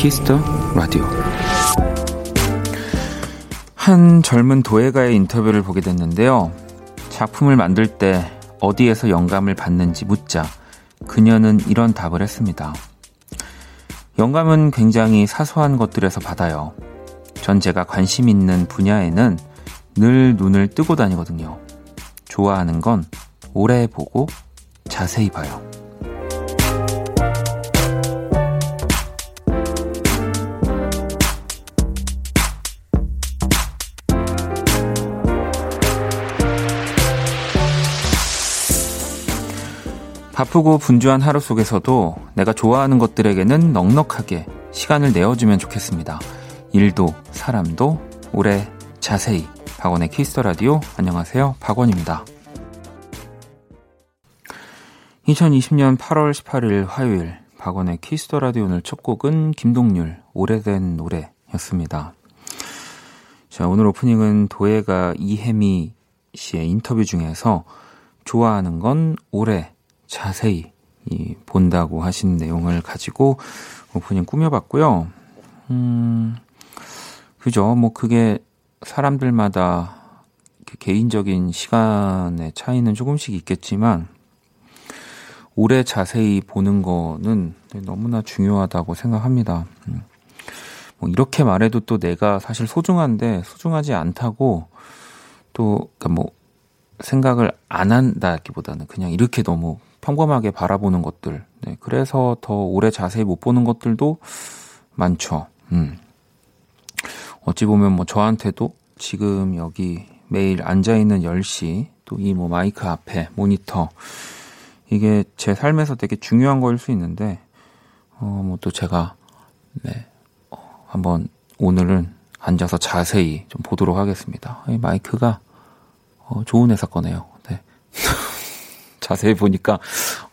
Kiss the Radio. 한 젊은 도예가의 인터뷰를 보게 됐는데요. 작품을 만들 때 어디에서 영감을 받는지 묻자 그녀는 이런 답을 했습니다. 영감은 굉장히 사소한 것들에서 받아요. 전 제가 관심 있는 분야에는 늘 눈을 뜨고 다니거든요. 좋아하는 건 오래 보고 자세히 봐요. 바쁘고 분주한 하루 속에서도 내가 좋아하는 것들에게는 넉넉하게 시간을 내어주면 좋겠습니다. 일도 사람도 오래 자세히 박원의 키스 더 라디오 안녕하세요 박원입니다. 2020년 8월 18일 화요일 박원의 키스 더 라디오 오늘 첫 곡은 김동률 오래된 노래였습니다. 자 오늘 오프닝은 도예가 이혜미 씨의 인터뷰 중에서 좋아하는 건 오래 자세히 이, 본다고 하신 내용을 가지고 오프닝 꾸며봤고요. 음, 그죠. 뭐 그게 사람들마다 개인적인 시간의 차이는 조금씩 있겠지만, 오래 자세히 보는 거는 너무나 중요하다고 생각합니다. 음. 뭐 이렇게 말해도 또 내가 사실 소중한데 소중하지 않다고 또, 그러니까 뭐 생각을 안 한다기보다는 그냥 이렇게 너무 평범하게 바라보는 것들. 네, 그래서 더 오래 자세히 못 보는 것들도 많죠. 음. 어찌 보면 뭐 저한테도 지금 여기 매일 앉아있는 10시, 또 이 뭐 마이크 앞에 모니터, 이게 제 삶에서 되게 중요한 거일 수 있는데, 어, 뭐 또 제가, 네, 어, 한번 오늘은 앉아서 자세히 좀 보도록 하겠습니다. 이 마이크가, 어, 좋은 회사 거네요. 네. 자세히 보니까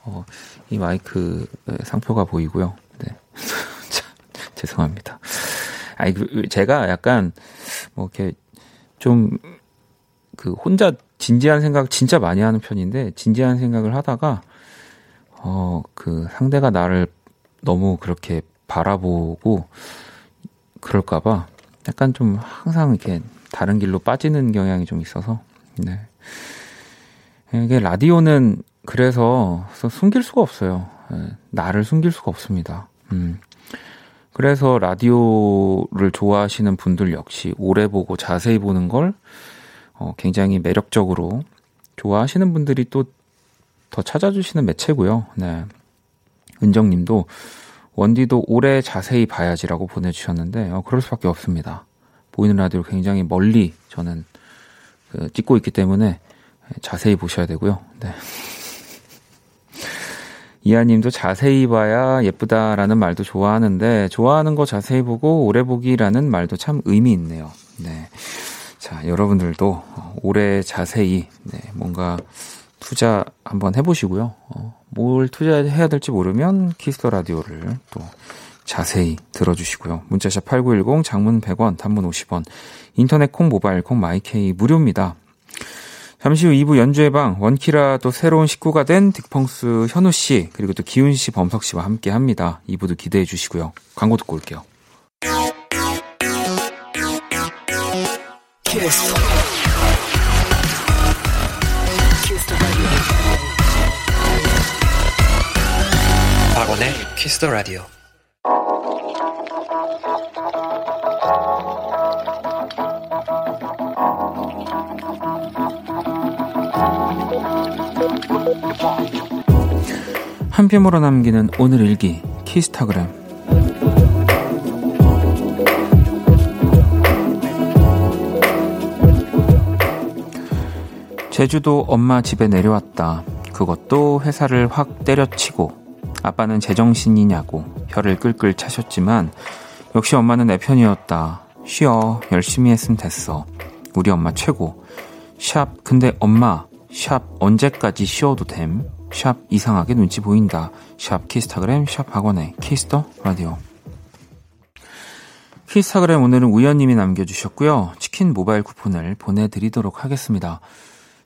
어, 이 마이크 상표가 보이고요. 네. 죄송합니다. 아니 그 제가 약간 뭐 이렇게 좀 그 혼자 진지한 생각 진짜 많이 하는 편인데 진지한 생각을 하다가 어 그 상대가 나를 너무 그렇게 바라보고 그럴까봐 약간 좀 항상 이렇게 다른 길로 빠지는 경향이 좀 있어서 네. 이게 라디오는 그래서 숨길 수가 없어요. 예, 나를 숨길 수가 없습니다. 음. 그래서 라디오를 좋아하시는 분들 역시 오래 보고 자세히 보는 걸 어, 굉장히 매력적으로 좋아하시는 분들이 또 더 찾아주시는 매체고요. 네. 은정님도 원디도 오래 자세히 봐야지라고 보내주셨는데 어, 그럴 수밖에 없습니다. 보이는 라디오 굉장히 멀리 저는 그, 찍고 있기 때문에 자세히 보셔야 되고요. 네. 이하님도 자세히 봐야 예쁘다라는 말도 좋아하는데 좋아하는 거 자세히 보고 오래 보기라는 말도 참 의미 있네요. 네. 자, 여러분들도 오래 자세히 네, 뭔가 투자 한번 해보시고요. 어, 뭘 투자해야 될지 모르면 키스 더 라디오를 또 자세히 들어주시고요. 문자샵 8910, 장문 100원, 단문 50원, 인터넷 콩, 모바일 콩, my K 무료입니다. 잠시 후 2부 연주의 방 원키라 또 새로운 식구가 된 딕펑스 현우 씨 그리고 또 기훈 씨, 범석 씨와 함께 합니다. 2부도 기대해 주시고요. 광고 듣고 올게요. 키스. 박원의 키스 더 라디오. 한 뼘으로 남기는 오늘 일기 키스타그램 제주도 엄마 집에 내려왔다. 그것도 회사를 확 때려치고 아빠는 제정신이냐고 혀를 끌끌 차셨지만 역시 엄마는 내 편이었다. 쉬어 열심히 했으면 됐어. 우리 엄마 최고. 샵 근데 엄마 샵 언제까지 쉬어도 됨? 샵 이상하게 눈치 보인다. 샵 키스타그램 샵 박원의 키스 더 라디오. 키스타그램 오늘은 우연님이 남겨주셨고요. 치킨 모바일 쿠폰을 보내드리도록 하겠습니다.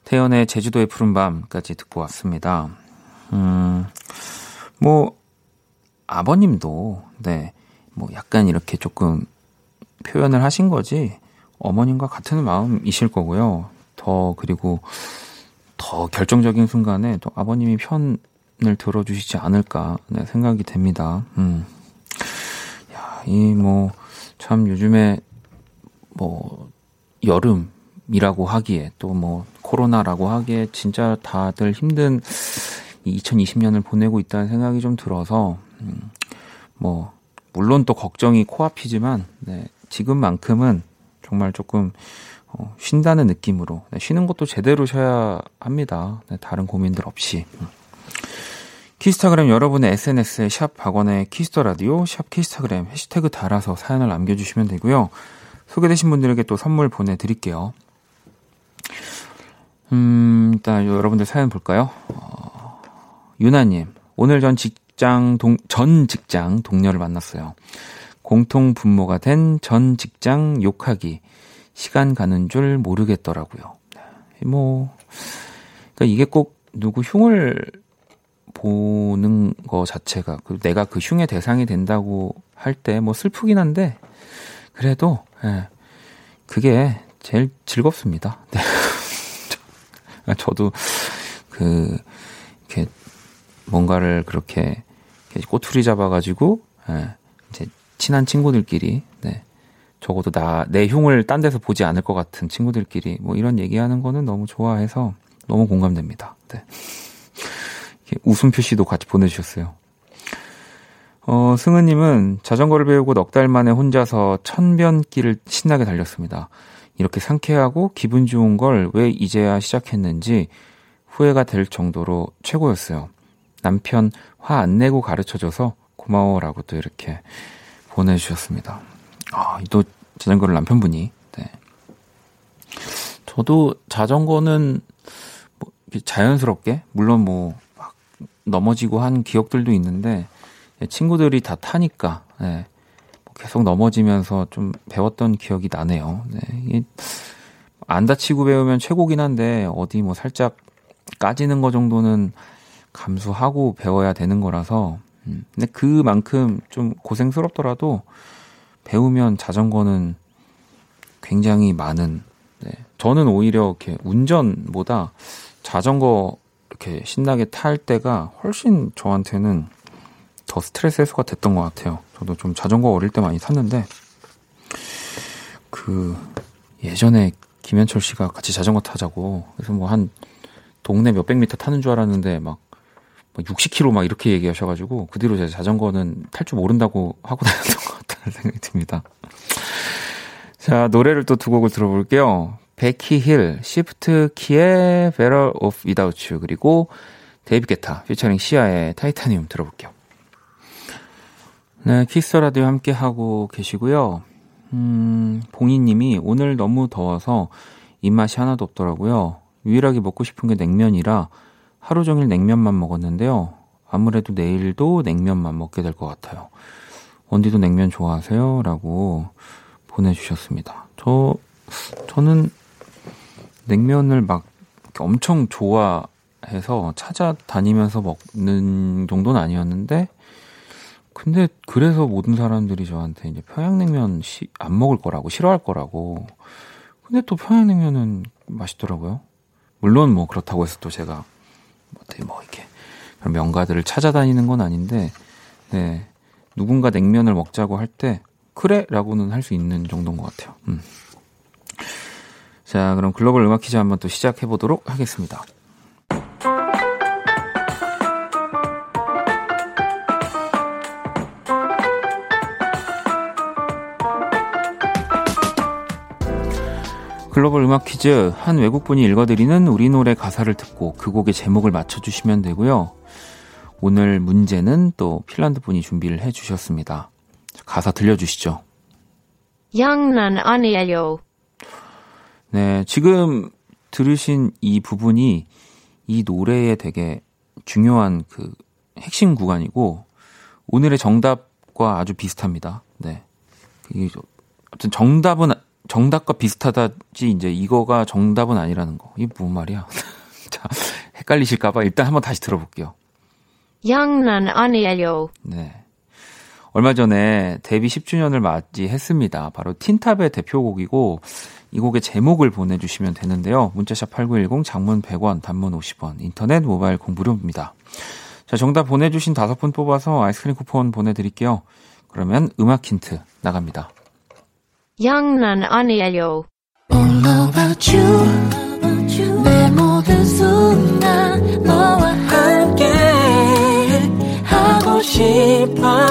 태연의 제주도의 푸른 밤까지 듣고 왔습니다. 음, 뭐, 아버님도, 네, 뭐 약간 이렇게 조금 표현을 하신 거지, 어머님과 같은 마음이실 거고요. 더, 그리고 더 결정적인 순간에 또 아버님이 편을 들어주시지 않을까, 네, 생각이 됩니다. 음. 야, 이 뭐, 참 요즘에 뭐, 여름이라고 하기에 또 뭐, 코로나라고 하기에 진짜 다들 힘든 2020년을 보내고 있다는 생각이 좀 들어서, 음, 뭐, 물론 또 걱정이 코앞이지만, 네, 지금만큼은 정말 조금, 어, 쉰다는 느낌으로, 네, 쉬는 것도 제대로 쉬어야 합니다. 네, 다른 고민들 없이. 음. 키스타그램 여러분의 SNS에 샵 박원의 키스 더 라디오, 샵 키스타그램 해시태그 달아서 사연을 남겨주시면 되고요. 소개되신 분들에게 또 선물 보내드릴게요. 음, 일단 여러분들 사연 볼까요? 어, 유나님, 오늘 전 직장 동, 전 직장 동료를 만났어요. 공통 분모가 된 전 직장 욕하기. 시간 가는 줄 모르겠더라고요. 뭐, 그러니까 이게 꼭 누구 흉을 보는 거 자체가, 그 내가 그 흉의 대상이 된다고 할 때 뭐 슬프긴 한데, 그래도, 예, 그게 제일 즐겁습니다. 네. 저도 그 이렇게 뭔가를 그렇게 꼬투리 잡아가지고 예, 이제 친한 친구들끼리 네. 적어도 나 내 흉을 딴 데서 보지 않을 것 같은 친구들끼리 뭐 이런 얘기하는 거는 너무 좋아해서 너무 공감됩니다. 네. 웃음 표시도 같이 보내주셨어요. 어, 승은님은 자전거를 배우고 넉 달 만에 혼자서 천변길을 신나게 달렸습니다. 이렇게 상쾌하고 기분 좋은 걸 왜 이제야 시작했는지 후회가 될 정도로 최고였어요. 남편 화 안 내고 가르쳐줘서 고마워라고 또 이렇게 보내주셨습니다. 아, 또 자전거를 남편분이, 네. 저도 자전거는 뭐 자연스럽게, 물론 뭐, 막 넘어지고 한 기억들도 있는데, 친구들이 다 타니까, 네. 계속 넘어지면서 좀 배웠던 기억이 나네요. 네. 안 다치고 배우면 최고긴 한데 어디 뭐 살짝 까지는 거 정도는 감수하고 배워야 되는 거라서 음. 근데 그만큼 좀 고생스럽더라도 배우면 자전거는 굉장히 많은 네. 저는 오히려 이렇게 운전보다 자전거 이렇게 신나게 탈 때가 훨씬 저한테는 더 스트레스 해소가 됐던 것 같아요. 저도 좀 자전거 어릴 때 많이 탔는데 그 예전에 김현철 씨가 같이 자전거 타자고 그래서 뭐 한 동네 몇백 미터 타는 줄 알았는데 막 60km 막 이렇게 얘기하셔가지고 그 뒤로 제가 자전거는 탈 줄 모른다고 하고 다녔던 것 같다는 생각이 듭니다. 자 노래를 또 두 곡을 들어볼게요. Becky Hill, Shift K3Y의 Better Off Without You 그리고 David Guetta 피처링 Sia의 Titanium 들어볼게요. 네, 키스 라디오 함께 하고 계시고요. 음, 봉이님이 오늘 너무 더워서 입맛이 하나도 없더라고요. 유일하게 먹고 싶은 게 냉면이라 하루 종일 냉면만 먹었는데요. 아무래도 내일도 냉면만 먹게 될 것 같아요. 원디도 냉면 좋아하세요? 라고 보내주셨습니다. 저, 저는 냉면을 막 엄청 좋아해서 찾아다니면서 먹는 정도는 아니었는데, 근데 그래서 모든 사람들이 저한테 이제 평양냉면 시, 안 먹을 거라고 싫어할 거라고. 근데 또 평양냉면은 맛있더라고요. 물론 뭐 그렇다고 해서 또 제가 어떻게 뭐 이렇게 그런 명가들을 찾아다니는 건 아닌데 네 누군가 냉면을 먹자고 할 때 그래라고는 할 수 있는 정도인 것 같아요. 음. 자 그럼 글로벌 음악 퀴즈 한번 또 시작해 보도록 하겠습니다. 글로벌 음악 퀴즈 한 외국분이 읽어드리는 우리 노래 가사를 듣고 그 곡의 제목을 맞춰주시면 되고요. 오늘 문제는 또 핀란드 분이 준비를 해주셨습니다. 가사 들려주시죠. 양난 아니에요. 네, 지금 들으신 이 부분이 이 노래의 되게 중요한 그 핵심 구간이고 오늘의 정답과 아주 비슷합니다. 네. 아무튼 정답은 정답과 비슷하다지 이제 이거가 정답은 아니라는 거. 이게 무슨 말이야? 자, 헷갈리실까봐 일단 한번 다시 들어볼게요. 양난 아니에요. 네. 얼마 전에 데뷔 10주년을 맞이했습니다. 바로 틴탑의 대표곡이고 이 곡의 제목을 보내주시면 되는데요. 문자샵 8910 장문 100원 단문 50원 인터넷 모바일 공부료입니다. 자 정답 보내주신 다섯 분 뽑아서 아이스크림 쿠폰 보내드릴게요. 그러면 음악 힌트 나갑니다. 양난 아니에요. All about you 내 모든 순간 너와 함께 하고 싶어.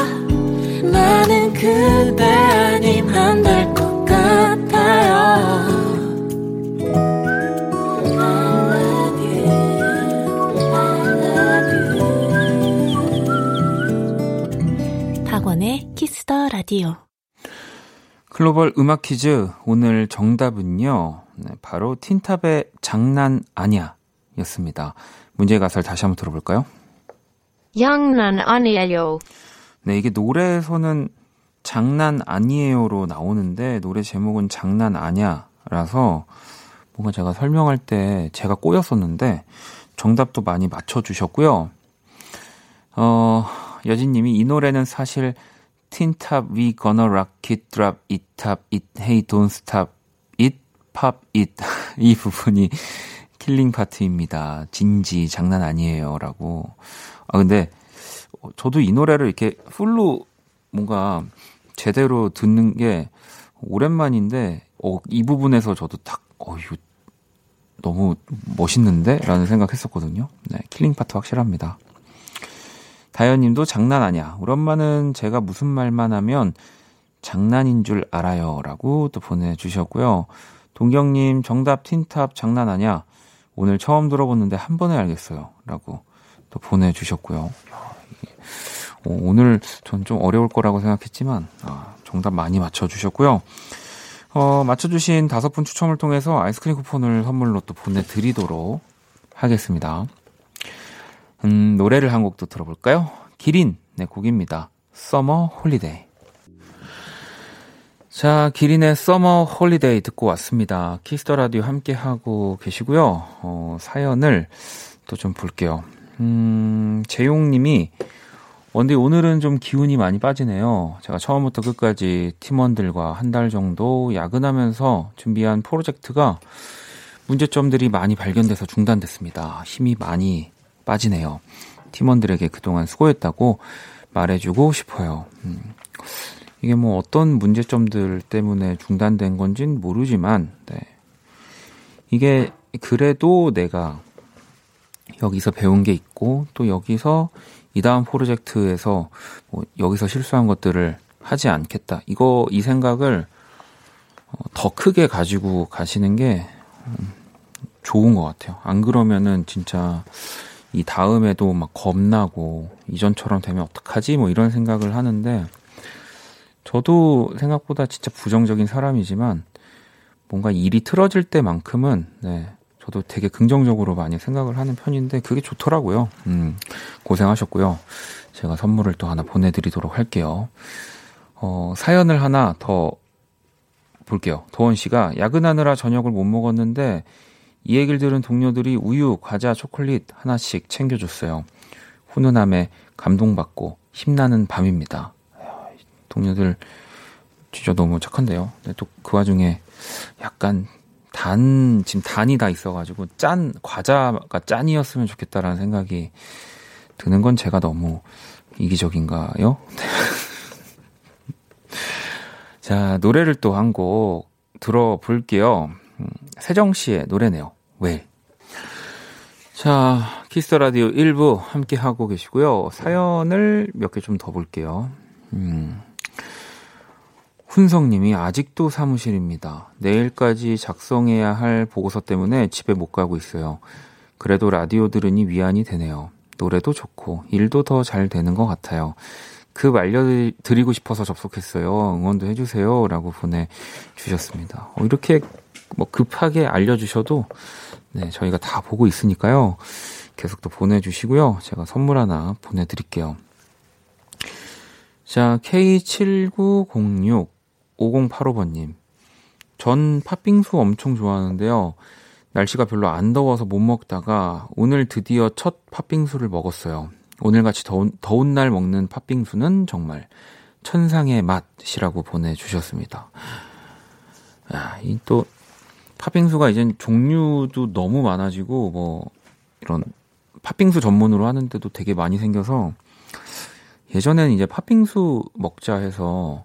나는 그대 아님 안 될 것 같아요. I love you I love you 박원의 키스 더 라디오 글로벌 음악 퀴즈 오늘 정답은요. 네, 바로 틴탑의 장난 아냐 였습니다. 문제 가사를 다시 한번 들어볼까요? 양난 아니에요. 네, 이게 노래에서는 장난 아니에요로 나오는데 노래 제목은 장난 아냐라서 뭔가 제가 설명할 때 제가 꼬였었는데 정답도 많이 맞춰주셨고요. 어, 여진님이 이 노래는 사실 틴탑 We Gonna Rock It Drop It Top It Hey Don't Stop It Pop It 이 부분이 킬링 파트입니다. 진짜 장난 아니에요라고. 아 근데 저도 이 노래를 이렇게 풀로 뭔가 제대로 듣는 게 오랜만인데 어, 이 부분에서 저도 딱 어, 이거 너무 멋있는데? 라는 생각했었거든요. 네, 킬링 파트 확실합니다. 다현님도 장난 아니야. 우리 엄마는 제가 무슨 말만 하면 장난인 줄 알아요. 라고 또 보내주셨고요. 동경님, 정답 틴탑 장난 아니야. 오늘 처음 들어보는데 한 번에 알겠어요. 라고 또 보내주셨고요. 어, 오늘 전 좀 어려울 거라고 생각했지만, 아, 정답 많이 맞춰주셨고요. 어, 맞춰주신 다섯 분 추첨을 통해서 아이스크림 쿠폰을 선물로 또 보내드리도록 하겠습니다. 음, 노래를 한 곡도 들어볼까요? 기린, 네, 곡입니다. Summer Holiday. 자, 기린의 Summer Holiday 듣고 왔습니다. 키스 더 라디오 함께 하고 계시고요. 어, 사연을 또 좀 볼게요. 음, 재용 님이 원디 오늘은 좀 기운이 많이 빠지네요. 제가 처음부터 끝까지 팀원들과 한 달 정도 야근하면서 준비한 프로젝트가 문제점들이 많이 발견돼서 중단됐습니다. 힘이 많이 빠지네요. 팀원들에게 그동안 수고했다고 말해주고 싶어요. 음, 이게 뭐 어떤 문제점들 때문에 중단된 건진 모르지만, 네. 이게 그래도 내가 여기서 배운 게 있고, 또 여기서 이 다음 프로젝트에서 뭐 여기서 실수한 것들을 하지 않겠다. 이거, 이 생각을 어, 더 크게 가지고 가시는 게 음, 좋은 것 같아요. 안 그러면은 진짜 이 다음에도 막 겁나고 이전처럼 되면 어떡하지? 뭐 이런 생각을 하는데 저도 생각보다 진짜 부정적인 사람이지만 뭔가 일이 틀어질 때만큼은 네, 저도 되게 긍정적으로 많이 생각을 하는 편인데 그게 좋더라고요. 음, 고생하셨고요. 제가 선물을 또 하나 보내드리도록 할게요. 어, 사연을 하나 더 볼게요. 도원 씨가 야근하느라 저녁을 못 먹었는데 이 얘기를 들은 동료들이 우유, 과자, 초콜릿 하나씩 챙겨줬어요. 훈훈함에 감동받고 힘나는 밤입니다. 동료들 진짜 너무 착한데요. 또 그 와중에 약간 단, 지금 단이 다 있어가지고 짠, 과자가 짠이었으면 좋겠다라는 생각이 드는 건 제가 너무 이기적인가요? 자, 노래를 또 한 곡 들어볼게요. 음, 세정 씨의 노래네요. 왜? 자, 키스 더 라디오 1부 함께 하고 계시고요. 사연을 몇 개 좀 더 볼게요. 음. 훈성님이 아직도 사무실입니다. 내일까지 작성해야 할 보고서 때문에 집에 못 가고 있어요. 그래도 라디오 들으니 위안이 되네요. 노래도 좋고 일도 더 잘 되는 것 같아요. 급 알려드리고 싶어서 접속했어요. 응원도 해주세요. 라고 보내주셨습니다. 어, 이렇게 뭐 급하게 알려주셔도 네, 저희가 다 보고 있으니까요. 계속 또 보내주시고요. 제가 선물 하나 보내드릴게요. 자, K7906 5085번님. 전 팥빙수 엄청 좋아하는데요. 날씨가 별로 안 더워서 못 먹다가 오늘 드디어 첫 팥빙수를 먹었어요. 오늘같이 더운, 더운 날 먹는 팥빙수는 정말 천상의 맛이라고 보내주셨습니다. 야, 이 또, 팥빙수가 이젠 종류도 너무 많아지고, 뭐, 이런 팥빙수 전문으로 하는데도 되게 많이 생겨서, 예전에는 이제 팥빙수 먹자 해서,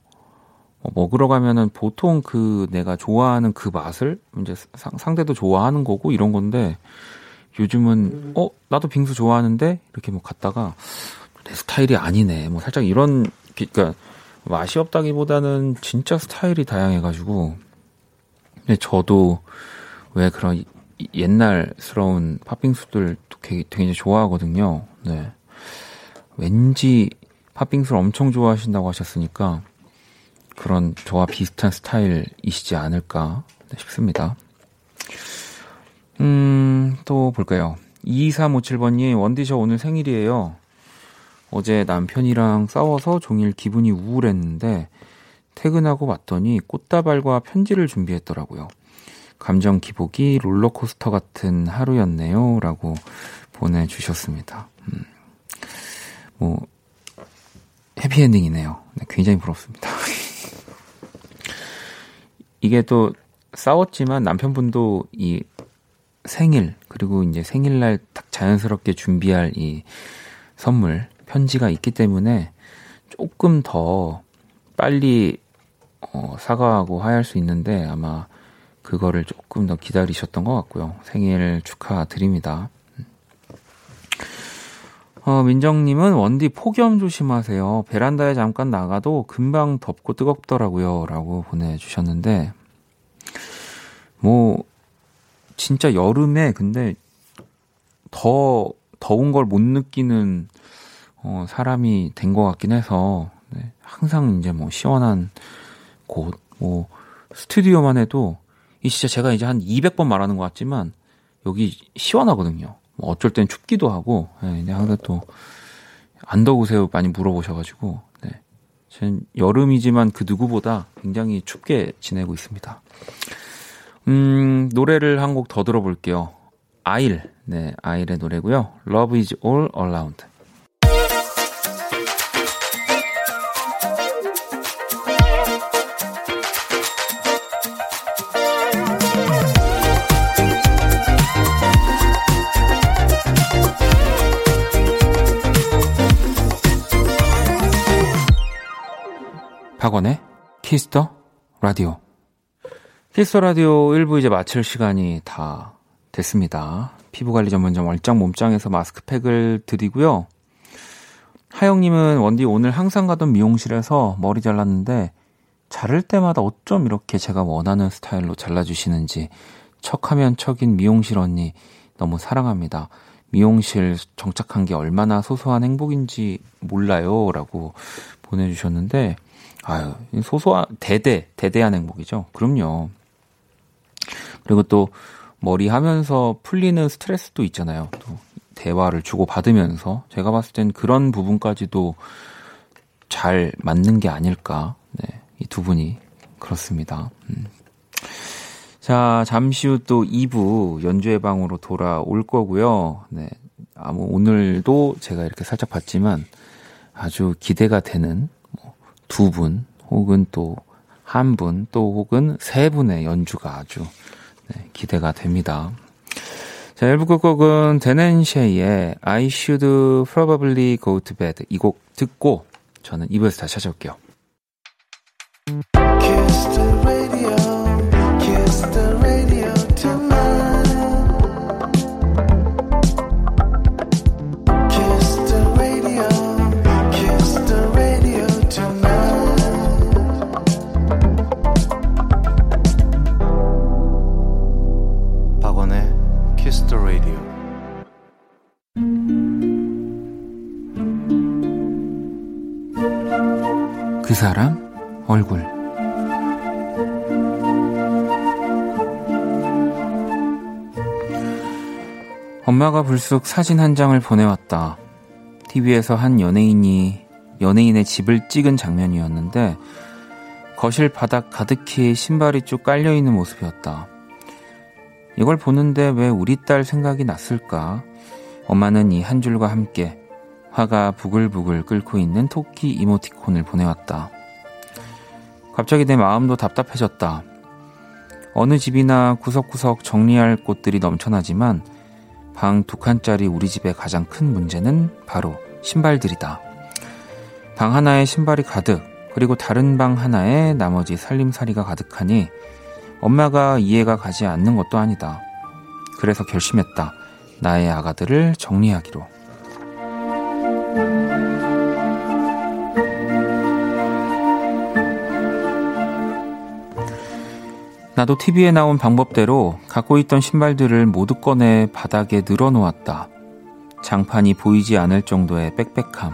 뭐 먹으러 가면은 보통 그 내가 좋아하는 그 맛을 이제 상, 대도 좋아하는 거고 이런 건데, 요즘은, 어, 나도 빙수 좋아하는데? 이렇게 뭐 갔다가, 내 스타일이 아니네. 뭐 살짝 이런, 그니까, 맛이 없다기보다는 진짜 스타일이 다양해가지고, 근데 저도 왜 그런 옛날스러운 팥빙수들 되게, 되게 좋아하거든요. 네. 왠지 팥빙수를 엄청 좋아하신다고 하셨으니까 그런 저와 비슷한 스타일이시지 않을까 싶습니다. 음, 또 볼까요? 2357번님, 원디 저 오늘 생일이에요. 어제 남편이랑 싸워서 종일 기분이 우울했는데 퇴근하고 왔더니 꽃다발과 편지를 준비했더라고요. 감정 기복이 롤러코스터 같은 하루였네요. 라고 보내주셨습니다. 음, 뭐, 해피엔딩이네요. 네, 굉장히 부럽습니다. 이게 또 싸웠지만 남편분도 이 생일, 그리고 이제 생일날 딱 자연스럽게 준비할 이 선물, 편지가 있기 때문에 조금 더 빨리 어, 사과하고 하야할 수 있는데 아마 그거를 조금 더 기다리셨던 것 같고요. 생일 축하드립니다. 어, 민정님은 원디 폭염 조심하세요. 베란다에 잠깐 나가도 금방 덥고 뜨겁더라고요. 라고 보내주셨는데, 뭐, 진짜 여름에 근데 더 더운 걸 못 느끼는 어, 사람이 된 것 같긴 해서, 네, 항상 이제 뭐 시원한 곳, 뭐, 스튜디오만 해도, 이 진짜 제가 이제 한 200번 말하는 것 같지만, 여기 시원하거든요. 뭐 어쩔 땐 춥기도 하고, 네, 근데 항상 또, 안 더우세요? 많이 물어보셔가지고, 네. 전 여름이지만 그 누구보다 굉장히 춥게 지내고 있습니다. 음, 노래를 한 곡 더 들어볼게요. 아일, 네, 아일의 노래고요. Love is all around. 박원의 키스 더 라디오. 키스 더 라디오 1부 이제 마칠 시간이 다 됐습니다. 피부관리 전문점 얼짱 몸짱에서 마스크팩을 드리고요. 하영님은 원디 오늘 항상 가던 미용실에서 머리 잘랐는데 자를 때마다 어쩜 이렇게 제가 원하는 스타일로 잘라주시는지 척하면 척인 미용실 언니 너무 사랑합니다. 미용실 정착한 게 얼마나 소소한 행복인지 몰라요. 라고 보내주셨는데, 아유, 소소한, 대대, 대대한 행복이죠. 그럼요. 그리고 또, 머리 하면서 풀리는 스트레스도 있잖아요. 또, 대화를 주고받으면서. 제가 봤을 땐 그런 부분까지도 잘 맞는 게 아닐까. 네, 이 두 분이. 그렇습니다. 음. 자, 잠시 후 또 2부 연주회 방으로 돌아올 거고요. 네. 아무, 오늘도 제가 이렇게 살짝 봤지만 아주 기대가 되는 두 분, 혹은 또 한 분, 또 혹은 세 분의 연주가 아주 네, 기대가 됩니다. 자, 1부 끝곡은 데넨쉐이의 I should probably go to bed 이 곡 듣고 저는 2부에서 다시 찾아올게요. 그 사람 얼굴 엄마가 불쑥 사진 한 장을 보내왔다. TV에서 한 연예인이 연예인의 집을 찍은 장면이었는데 거실 바닥 가득히 신발이 쭉 깔려 있는 모습이었다. 이걸 보는데 왜 우리 딸 생각이 났을까? 엄마는 이 한 줄과 함께 화가 부글부글 끓고 있는 토끼 이모티콘을 보내왔다. 갑자기 내 마음도 답답해졌다. 어느 집이나 구석구석 정리할 곳들이 넘쳐나지만 방 두 칸짜리 우리 집의 가장 큰 문제는 바로 신발들이다. 방 하나에 신발이 가득, 그리고 다른 방 하나에 나머지 살림살이가 가득하니 엄마가 이해가 가지 않는 것도 아니다. 그래서 결심했다. 나의 아가들을 정리하기로. 나도 TV에 나온 방법대로 갖고 있던 신발들을 모두 꺼내 바닥에 늘어놓았다. 장판이 보이지 않을 정도의 빽빽함.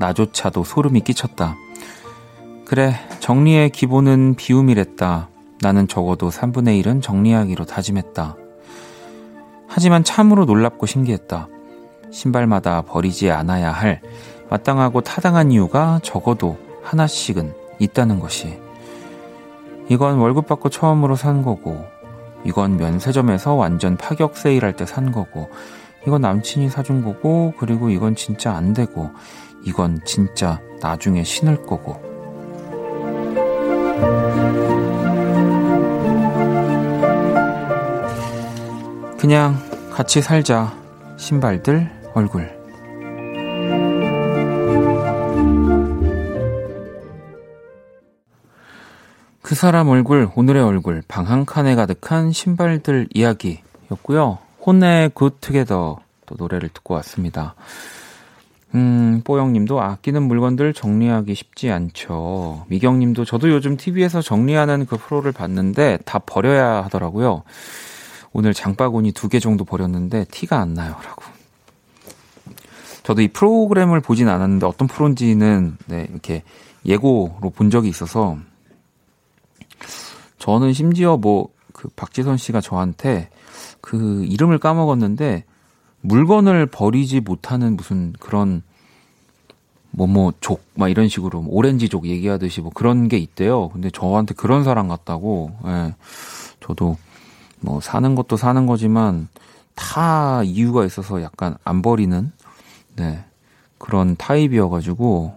나조차도 소름이 끼쳤다. 그래, 정리의 기본은 비움이랬다. 나는 적어도 3분의 1은 정리하기로 다짐했다. 하지만 참으로 놀랍고 신기했다. 신발마다 버리지 않아야 할 마땅하고 타당한 이유가 적어도 하나씩은 있다는 것이. 이건 월급 받고 처음으로 산 거고, 이건 면세점에서 완전 파격 세일할 때 산 거고, 이건 남친이 사준 거고, 그리고 이건 진짜 안 되고, 이건 진짜 나중에 신을 거고. 그냥 같이 살자. 신발들, 얼굴. 그 사람 얼굴, 오늘의 얼굴, 방 한 칸에 가득한 신발들 이야기였고요. 혼의 굿투게더 또 노래를 듣고 왔습니다. 음, 뽀영님도 아끼는 물건들 정리하기 쉽지 않죠. 미경님도 저도 요즘 TV에서 정리하는 그 프로를 봤는데 다 버려야 하더라고요. 오늘 장바구니 두 개 정도 버렸는데 티가 안 나요. 라고. 저도 이 프로그램을 보진 않았는데 어떤 프로인지는 네, 이렇게 예고로 본 적이 있어서 저는 심지어 뭐 그 박지선 씨가 저한테 그 이름을 까먹었는데 물건을 버리지 못하는 무슨 그런 뭐뭐 족, 막 이런 식으로 오렌지족 얘기하듯이 뭐 그런 게 있대요. 근데 저한테 그런 사람 같다고, 예. 저도 뭐 사는 것도 사는 거지만 다 이유가 있어서 약간 안 버리는, 네. 그런 타입이어 가지고,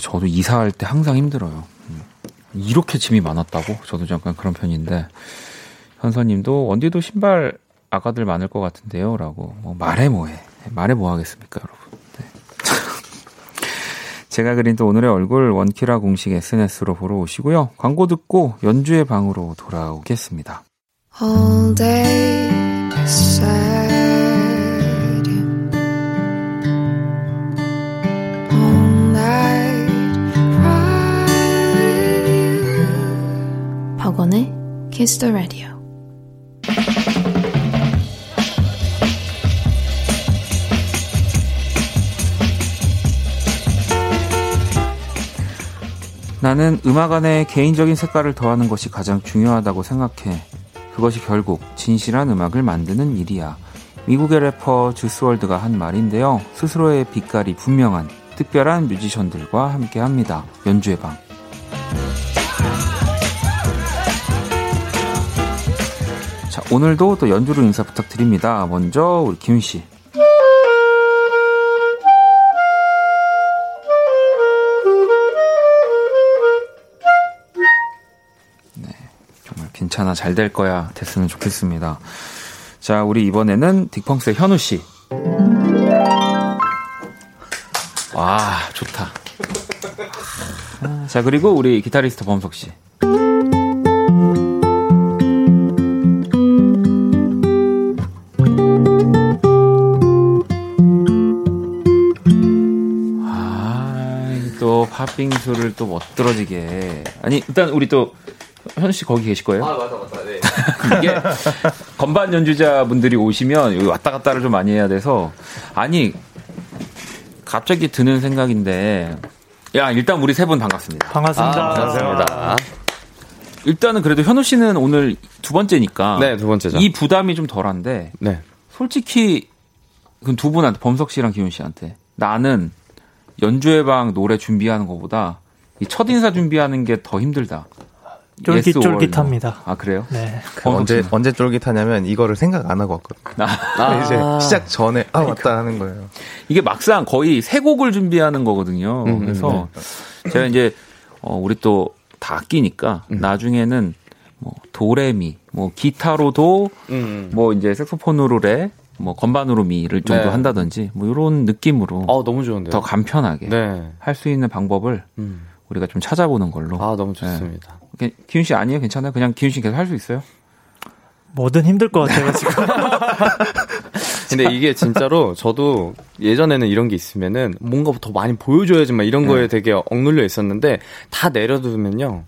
저도 이사할 때 항상 힘들어요. 음. 이렇게 짐이 많았다고? 저도 잠깐 그런 편인데, 현서님도 원디도 신발 아가들 많을 것 같은데요. 라고. 뭐 말해 뭐해. 말해 뭐 하겠습니까, 여러분. 네. 제가 그린 또 오늘의 얼굴 원키라 공식 SNS로 보러 오시고요. 광고 듣고 연주의 방으로 돌아오겠습니다. All day Kiss the Radio. 나는 음악 안에 개인적인 색깔을 더하는 것이 가장 중요하다고 생각해. 그것이 결국 진실한 음악을 만드는 일이야. 미국의 래퍼 주스월드가 한 말인데요. 스스로의 빛깔이 분명한 특별한 뮤지션들과 함께 합니다. 연주의 방. 오늘도 또 연주로 인사 부탁드립니다. 먼저 우리 기훈 씨. 네, 정말 괜찮아 잘 될 거야 됐으면 좋겠습니다. 자, 우리 이번에는 딕펑스의 현우 씨. 와, 좋다. 아, 자, 그리고 우리 기타리스트 범석 씨. 팥빙수를 또 멋들어지게. 아니, 일단 우리 또 현우 씨 거기 계실 거예요? 아 맞아 맞아 네. 이게 건반 연주자분들이 오시면 여기 왔다 갔다를 좀 많이 해야 돼서 아니 갑자기 드는 생각인데 야 일단 우리 세 분 반갑습니다. 반갑습니다. 아, 반갑습니다. 일단은 그래도 현우 씨는 오늘 두 번째니까 네, 두 번째죠. 이 부담이 좀 덜한데 네. 솔직히 그 두 분한테 범석 씨랑 기훈 씨한테 나는 연주회 방 노래 준비하는 것보다 이 첫인사 준비하는 게 더 힘들다. 쫄깃쫄깃합니다. 아 그래요? 네. 그 언제 언제 쫄깃하냐면 이거를 생각 안 하고 왔거든요. 아, 이제 시작 전에 아 맞다 하는 거예요. 이게 막상 거의 세 곡을 준비하는 거거든요. 음, 그래서 제가 이제 어 우리 또 다 아끼니까 음. 나중에는 뭐 도레미, 뭐 기타로도 음. 뭐 이제 색소폰으로 레, 뭐 건반으로 미를 정도 네. 한다든지 뭐 이런 느낌으로 어 너무 좋은데요. 더 간편하게 네. 할수 있는 방법을 음. 우리가 좀 찾아보는 걸로. 아 너무 좋습니다. 게- 기훈 씨 아니에요? 괜찮아요? 그냥 기훈 씨 계속 할 수 있어요? 뭐든 힘들 것 같아요, 지금. 근데 이게 진짜로 저도 예전에는 이런 게 있으면은 뭔가 더 많이 보여줘야지만 이런 거에 되게 억눌려 있었는데 다 내려두면요.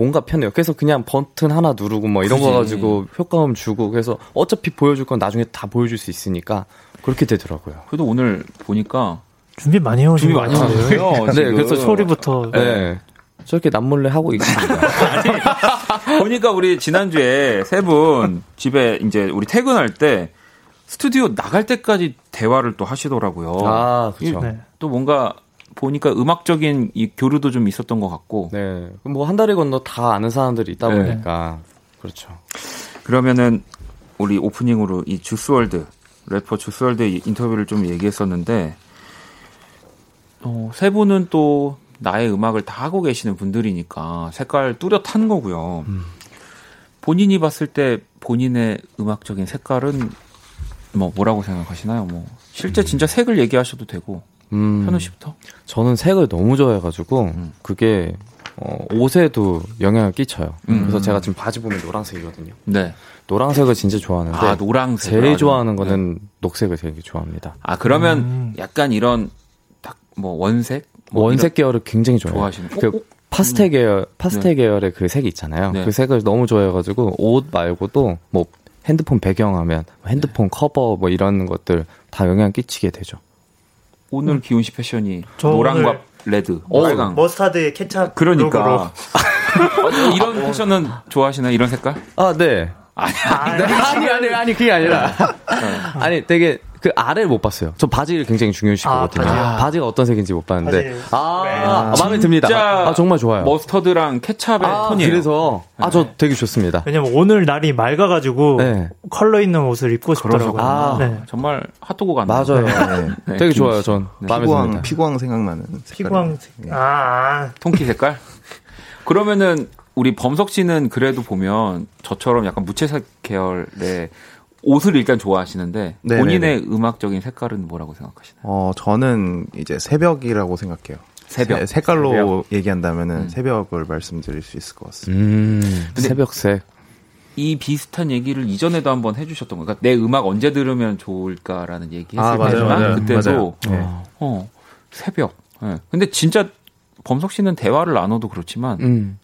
뭔가 편해요. 그래서 그냥 버튼 하나 누르고 뭐 이런 거 그지. 가지고 효과음 주고 그래서 어차피 보여줄 건 나중에 다 보여줄 수 있으니까 그렇게 되더라고요. 그래도 오늘 보니까 준비 많이 해오신 준비 것 많이. 하셨어요. 네. 그래서 소리부터. 네. 저렇게 남몰래 하고 있습니다. 보니까 우리 지난주에 세 분 집에 이제 우리 퇴근할 때 스튜디오 나갈 때까지 대화를 또 하시더라고요. 아, 그렇죠. 네. 또 뭔가 보니까 음악적인 이 교류도 좀 있었던 것 같고. 네. 뭐 한 달에 건너 다 아는 사람들이 있다 네. 보니까 그렇죠. 그러면은 우리 오프닝으로 이 주스월드 래퍼 주스월드의 인터뷰를 좀 얘기했었는데 어, 세 분은 또 나의 음악을 다 하고 계시는 분들이니까 색깔 뚜렷한 거고요. 본인이 봤을 때 본인의 음악적인 색깔은 뭐 뭐라고 생각하시나요? 뭐 실제 진짜 색을 얘기하셔도 되고 음. 현우 씨부터. 저는 색을 너무 좋아해가지고 그게 어, 옷에도 영향을 끼쳐요. 음. 그래서 제가 지금 바지 보면 노란색이거든요. 네. 노란색을 진짜 좋아하는데 아 노랑색. 제일 좋아하는 거는 녹색을 되게 좋아합니다. 아 그러면 음. 약간 이런 딱 뭐 원색 뭐 원색 계열을 굉장히 좋아해요. 좋아하시는. 그 어, 어? 파스텔 계열, 파스텔 계열의 그 색이 있잖아요. 네. 그 색을 너무 좋아해가지고 옷 말고도 뭐 핸드폰 배경하면 핸드폰 네. 커버 뭐 이런 것들 다 영향 끼치게 되죠. 오늘 기훈 씨 패션이 저 노랑과 red, 어, 빨강. 머스타드 케찹. 그러니까. 어, 이런 패션은 좋아하시나요? 이런 색깔? 아, 네. 아니, 네, 아니, 아니, 아니, 그게 아니라. 아니, 되게, 그 아래를 못 봤어요. 저 바지를 굉장히 중요시 아, 보거든요. 바지요? 바지가 어떤 색인지 못 봤는데. 바지. 아, 네. 아, 마음에 듭니다. 아, 정말 좋아요. 머스터드랑 케찹의 아, 톤이에요. 그래서, 아, 저 되게 좋습니다. 왜냐면 오늘 날이 맑아 가지고 네. 컬러 있는 옷을 입고 싶더라고요. 아, 네. 정말 핫도그 같네요. 맞아요. 네, 되게 좋아요, 씨. 전. 네. 마음에 피구왕 듭니다. 피구왕 생각나는 피구왕. 색깔. 아, 아. 통키 색깔? 그러면은 우리 범석 씨는 그래도 보면 저처럼 약간 무채색 계열의 옷을 일단 좋아하시는데 네네네. 본인의 음악적인 색깔은 뭐라고 생각하시나요? 어 저는 이제 새벽이라고 생각해요. 새벽. 새- 색깔로 새벽. 얘기한다면은 음. 새벽을 말씀드릴 수 있을 것 같습니다. 음, 새벽색. 이 비슷한 얘기를 이전에도 한번 해주셨던 거예요. 그러니까 내 음악 언제 들으면 좋을까라는 얘기 했을 아, 맞아요. 그때도 맞아요. 네. 어 새벽. 예. 근데 진짜 범석 씨는 대화를 나눠도 그렇지만 음.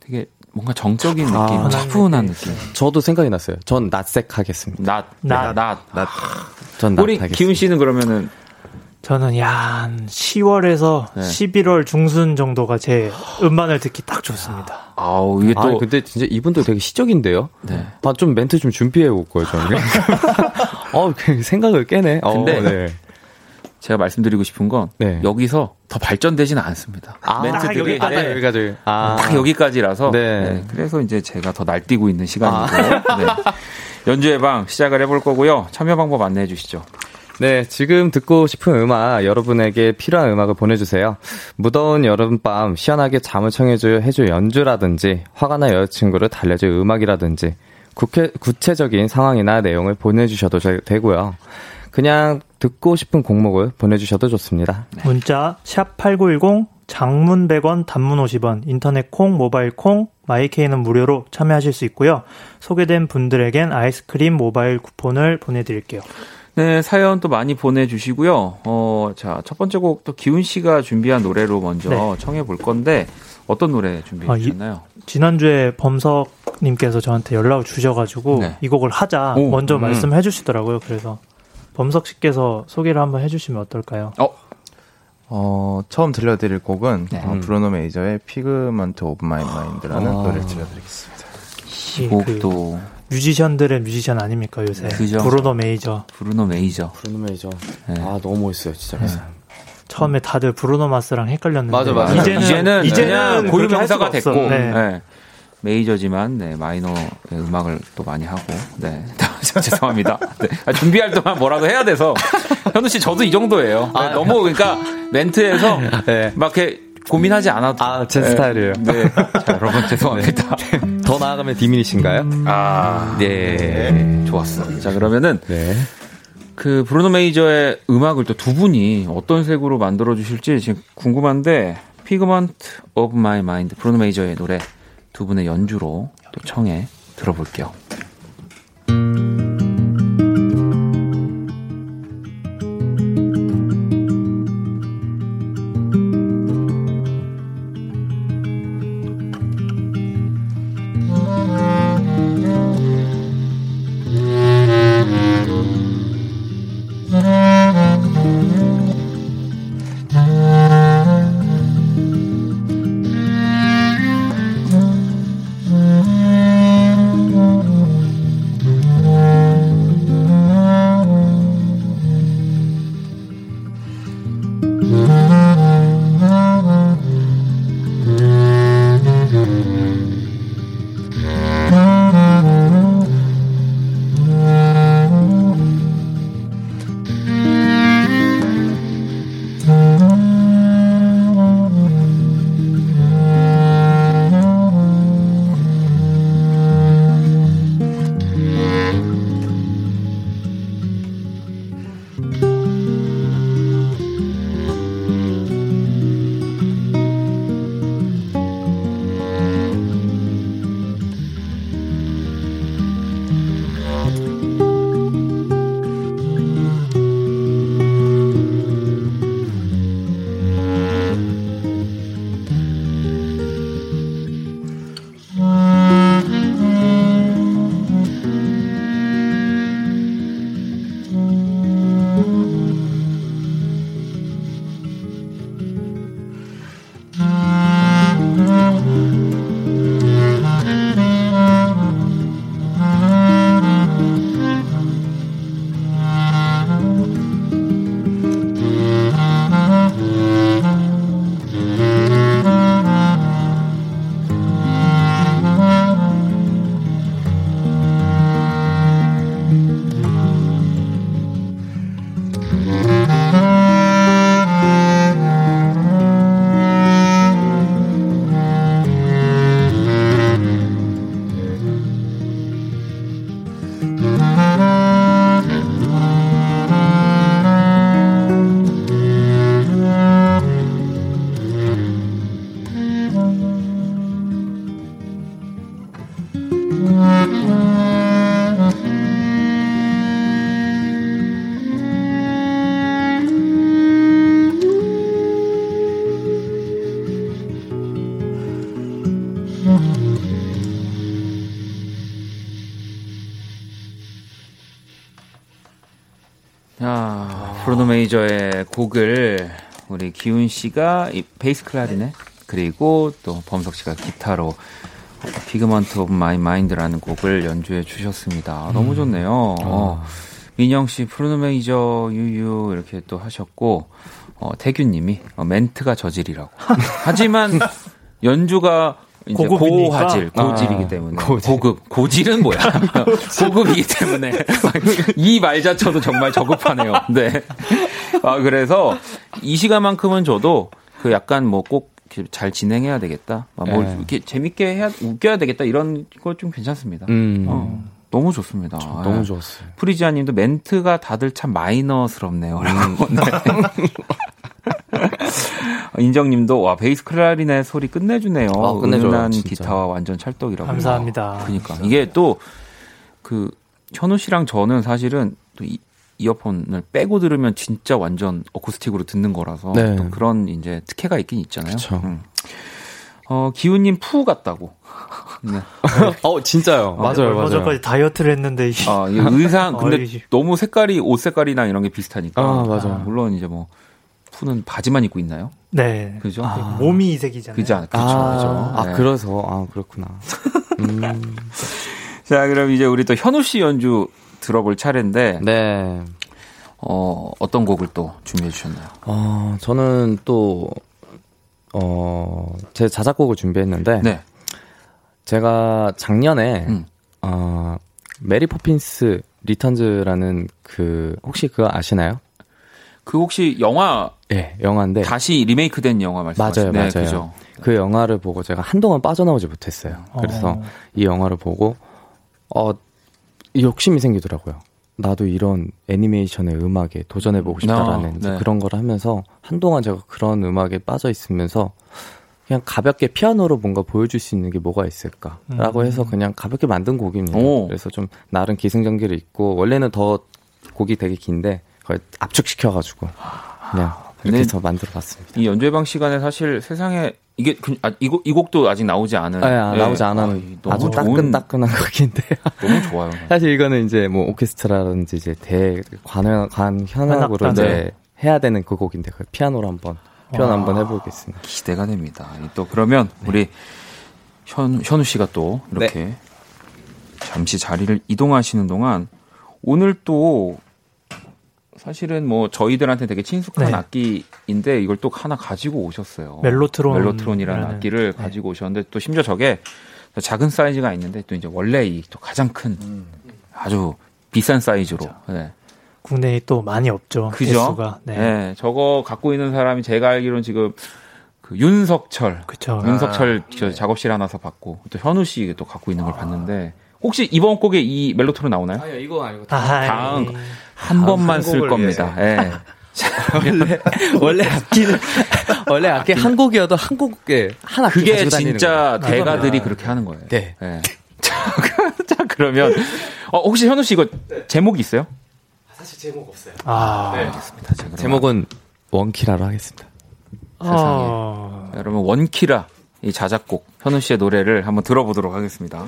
되게 뭔가 정적인 아, 느낌, 차분한 느낌. 저도 생각이 났어요. 전 낮색 하겠습니다. 낮, 낮. 낮. 나전낮 우리. 기훈 씨는 그러면은 저는 야, 한 10월에서 네. 11월 중순 정도가 제 음반을 듣기 딱 좋습니다. 아우 이게 아, 또 근데 진짜 이분도 되게 시적인데요? 네. 아, 좀 멘트 좀 준비해 올 거예요, 저는. 어, 그 생각을 깨네. 어, 근데 네. 제가 말씀드리고 싶은 건 네. 여기서 더 발전되지는 않습니다. 아, 멘트들이 여기까지. 아, 네. 딱 여기 까지. 아, 딱 여기까지라서 네. 네, 그래서 이제 제가 더 날뛰고 있는 시간이고 네. 연주의 방 시작을 해볼 거고요. 참여 방법 안내해 주시죠. 네, 지금 듣고 싶은 음악, 여러분에게 필요한 음악을 보내주세요. 무더운 여름밤, 시원하게 잠을 청해줄 해줄 연주라든지, 화가 나 여자친구를 달래줄 음악이라든지, 구체, 구체적인 상황이나 내용을 보내주셔도 되- 되고요. 그냥 듣고 싶은 곡목을 보내주셔도 좋습니다. 문자 샵 8910 장문 100원 단문 50원 인터넷 콩 모바일 콩 마이케이는 무료로 참여하실 수 있고요. 소개된 분들에겐 아이스크림 모바일 쿠폰을 보내드릴게요. 네, 사연 또 많이 보내주시고요. 어, 자, 첫 번째 곡 또 기훈 씨가 준비한 노래로 먼저 네. 청해 볼 건데 어떤 노래 준비해 아, 이- 주셨나요? 지난주에 범석님께서 저한테 연락을 주셔가지고 네. 이 곡을 하자 오, 먼저 음. 말씀해 주시더라고요. 그래서 범석 씨께서 소개를 한번 해주시면 어떨까요? 어, 어, 처음 들려드릴 곡은 네. 어, 음. 브루노 메이저의 Figment of My Mind라는 아. 노래를 들려드리겠습니다. 이 곡도 그 뮤지션들의 뮤지션 아닙니까 요새 그죠. 브로더 메이저 브루노 메이저. 브루노 메이저. 네. 아, 너무 멋있어요, 진짜. 그래서. 처음에 다들 브루노 마스랑 헷갈렸는데 맞아, 맞아. 이제는 이제는, 이제는 고유 명사가 할 수가 됐고, 없어. 네. 네. 메이저지만 네, 마이너의 음악을 또 많이 하고 네 죄송합니다. 네. 아, 준비할 동안 뭐라도 해야 돼서 현우 씨 저도 이 정도예요. 네, 너무 그러니까 멘트에서 네. 막 이렇게 고민하지 않아도 아, 제 네, 스타일이에요. 네, 자, 여러분 죄송합니다. 더 나아가면 디미니신가요? 아, 네. 좋았어. 자 그러면은 네. 그 브루노 메이저의 음악을 또 두 분이 어떤 색으로 만들어 주실지 지금 궁금한데 Figment of My Mind 브루노 메이저의 노래 두 분의 연주로 또 청해 들어볼게요. 메이저의 곡을 우리 기훈 씨가 이 베이스 클라리넷 그리고 또 범석 씨가 기타로 Figment of My Mind라는 곡을 연주해 주셨습니다. 너무 좋네요. 어, 민영 씨 브루노 메이저 유유 이렇게 또 하셨고 어, 태균 님이 어, 멘트가 저질이라고. 하지만 연주가 고급이니까. 고화질, 고질이기 아, 때문에 고질. 고급, 고질은 뭐야? 고급이기 때문에 이 말 자체도 정말 저급하네요. 네. 아 그래서 이 시간만큼은 저도 그 약간 뭐꼭 잘 진행해야 되겠다, 막뭘 네. 이렇게 재밌게 해야 웃겨야 되겠다 이런 거 좀 괜찮습니다. 음. 어, 너무 좋습니다. 너무 예. 좋았어요. 프리지아님도 멘트가 다들 참 마이너스럽네요. 라고. 네. 인정님도 와 베이스 클라리넷 소리 끝내주네요. 아, 끝내줘요, 은은한 진짜. 기타와 완전 찰떡이라고. 감사합니다. 그러니까 이게 또 그 현우 씨랑 저는 사실은 또 이, 이어폰을 빼고 들으면 진짜 완전 어쿠스틱으로 듣는 거라서 네. 또 그런 이제 특혜가 있긴 있잖아요. 그쵸. 음. 어 기훈님 푸 같다고. 네. 어, 진짜요. 맞아요, 얼마 맞아요. 전까지 다이어트를 했는데 이- 아, 이 의상 근데 어이. 너무 색깔이 옷 색깔이나 이런 게 비슷하니까. 아, 맞아요. 물론 이제 뭐 푸는 바지만 입고 있나요? 네. 그죠? 몸이 이색이잖아요. 않 그렇죠. 아, 그죠. 아, 네. 그래서, 아, 그렇구나. 음, 자, 그럼 이제 우리 또 현우 씨 연주 들어볼 차례인데 네. 어, 어떤 곡을 또 준비해 주셨나요? 어, 저는 또, 어, 제 자작곡을 준비했는데, 네. 제가 작년에 음. 어 Mary Poppins Returns라는 그 혹시 그거 아시나요? 그 혹시 영화 예, 영화인데 다시 리메이크된 영화 말씀하시죠? 맞아요, 네, 맞아요. 그죠. 그 영화를 보고 제가 한동안 빠져나오지 못했어요. 그래서 어. 이 영화를 보고 어 욕심이 생기더라고요. 나도 이런 애니메이션의 음악에 도전해보고 싶다라는 어, 이제 네. 그런 걸 하면서 한동안 제가 그런 음악에 빠져 있으면서 그냥 가볍게 피아노로 뭔가 보여줄 수 있는 게 뭐가 있을까라고 음. 해서 그냥 가볍게 만든 곡입니다. 오. 그래서 좀 나름 기승전결이 있고 원래는 더 곡이 되게 긴데 그걸 압축시켜가지고 그냥 이렇게 네. 해서 만들어봤습니다. 이 연주회방 시간에 사실 세상에 이게 그, 아, 이, 곡, 이 곡도 아직 나오지 않은 네, 아, 예. 나오지 않은 아, 좋은, 따끈따끈한 곡인데 너무 좋아요. 사실 이거는 이제 뭐 오케스트라라든지 이제 대관 관 현악으로. 이제 해야 되는 그 곡인데 그 피아노로 한번 표현 와. 한번 해보겠습니다. 기대가 됩니다. 또 그러면 우리 현, 현우 씨가 또 이렇게 잠시 자리를 이동하시는 동안 오늘 또 사실은 뭐 저희들한테 되게 친숙한 네. 악기인데 이걸 또 하나 가지고 오셨어요. 멜로트론. 멜로트론이라는 라는. 악기를 네. 가지고 오셨는데 또 심지어 저게 작은 사이즈가 있는데 또 이제 원래 이 또 가장 큰 아주 비싼 사이즈로. 네. 국내에 또 많이 없죠. 그죠? 개수가. 네. 네. 저거 갖고 있는 사람이 제가 알기로는 지금 그 윤석철 그쵸. 윤석철 저 작업실 하나서 받고 또 현우 씨 또 갖고 있는 걸 봤는데 혹시 이번 곡에 이 멜로트론 나오나요? 아니요 이거 아니고 아, 다음 예. 한 번만 한쓸 곡을 겁니다. 예. 원래 원래 악기는 원래 악기 한 곡이어도 한 곡에 한 악기 그게 가지고 다니는 진짜 거예요. 대가들이 그렇게 하는 거예요. 네. 예. 자, 자, 그러면 어, 혹시 현우 씨 이거 제목이 있어요? 사실 제목 없어요. 아, 알겠습니다. 자, 제목은 원키라로 하겠습니다. 아, 여러분 원키라 이 자작곡 현우 씨의 노래를 한번 들어보도록 하겠습니다.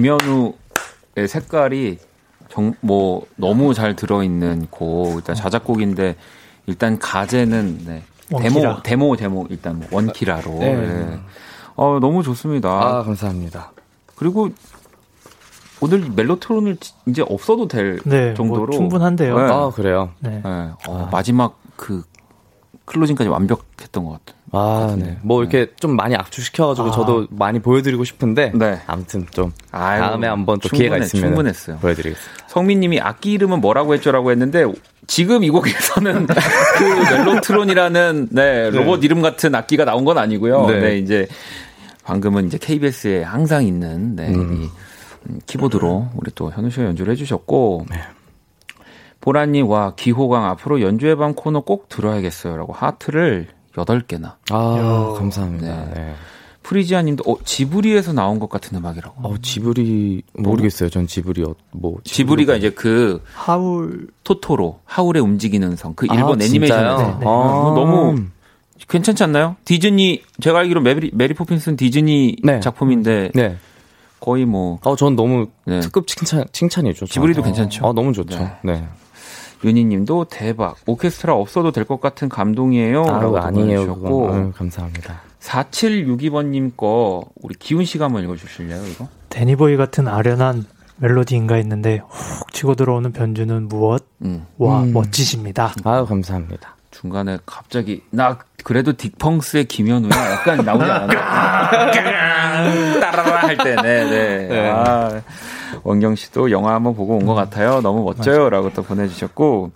김현우의 색깔이 정, 뭐, 너무 잘 들어있는 곡. 일단 자작곡인데, 일단 가제는, 네. 데모, 원키라. 데모, 데모, 일단 뭐 원키라로. 네. 네. 어, 너무 좋습니다. 아 감사합니다. 그리고 오늘 멜로트론을 지- 이제 없어도 될 네, 정도로 뭐 충분한데요. 네. 아, 그래요. 네. 네. 어, 마지막 그 클로징까지 완벽했던 것 같아요. 아, 네. 뭐 이렇게 좀 많이 압축시켜가지고 아. 저도 많이 보여드리고 싶은데. 네. 아무튼 좀 아이고, 다음에 한번 또 기회가 있으면 충분했어요. 보여드리겠습니다. 성민님이 악기 이름은 뭐라고 했죠라고 했는데 지금 이 곡에서는 그 멜로트론이라는 네, 로봇 이름 같은 악기가 나온 건 아니고요. 네. 네, 이제 방금은 이제 KBS에 항상 있는 네, 음. 이 음, 키보드로 우리 또 현우 씨가 연주를 해주셨고 보라님 와 기호강 앞으로 연주의 밤 코너 꼭 들어야겠어요 라고 하트를 8개나 아, 감사합니다. 네. 네. 프리지아 님도 어, 지브리에서 나온 것 같은 음악이라고 어, 지브리 모르겠어요. 전 지브리 어, 뭐 지브리 가 이제 그 하울 토토로 하울의 움직이는 성그 아, 일본 진짜요? 애니메이션에서 네. 어, 아. 너무 괜찮지 않나요? 디즈니 제가 알기로 메리, 메리 포핀스는 디즈니 네. 작품인데 네. 거의 뭐 어, 전 너무 네. 특급 칭찬 칭찬이죠. 지브리도. 괜찮죠. 아, 너무 좋죠. 네. 네. 윤희님도 대박 오케스트라 없어도 될 것 같은 감동이에요. 아, 라고 아니에요. 보내주셨고 감사합니다. 4762번님 거 우리 기훈 씨가 한번 읽어주실래요 이거? 데니보이 같은 아련한 멜로디인가 했는데 훅 치고 들어오는 변주는 무엇? 음. 와 음. 멋지십니다. 아유, 감사합니다. 중간에 갑자기 나 그래도 딕펑스의 김현우야 약간 나오지 않았나? 따라라 할 때, 네, 네. 아, 원경 씨도 영화 한번 보고 온 것 같아요. 너무 멋져요라고 또 보내주셨고,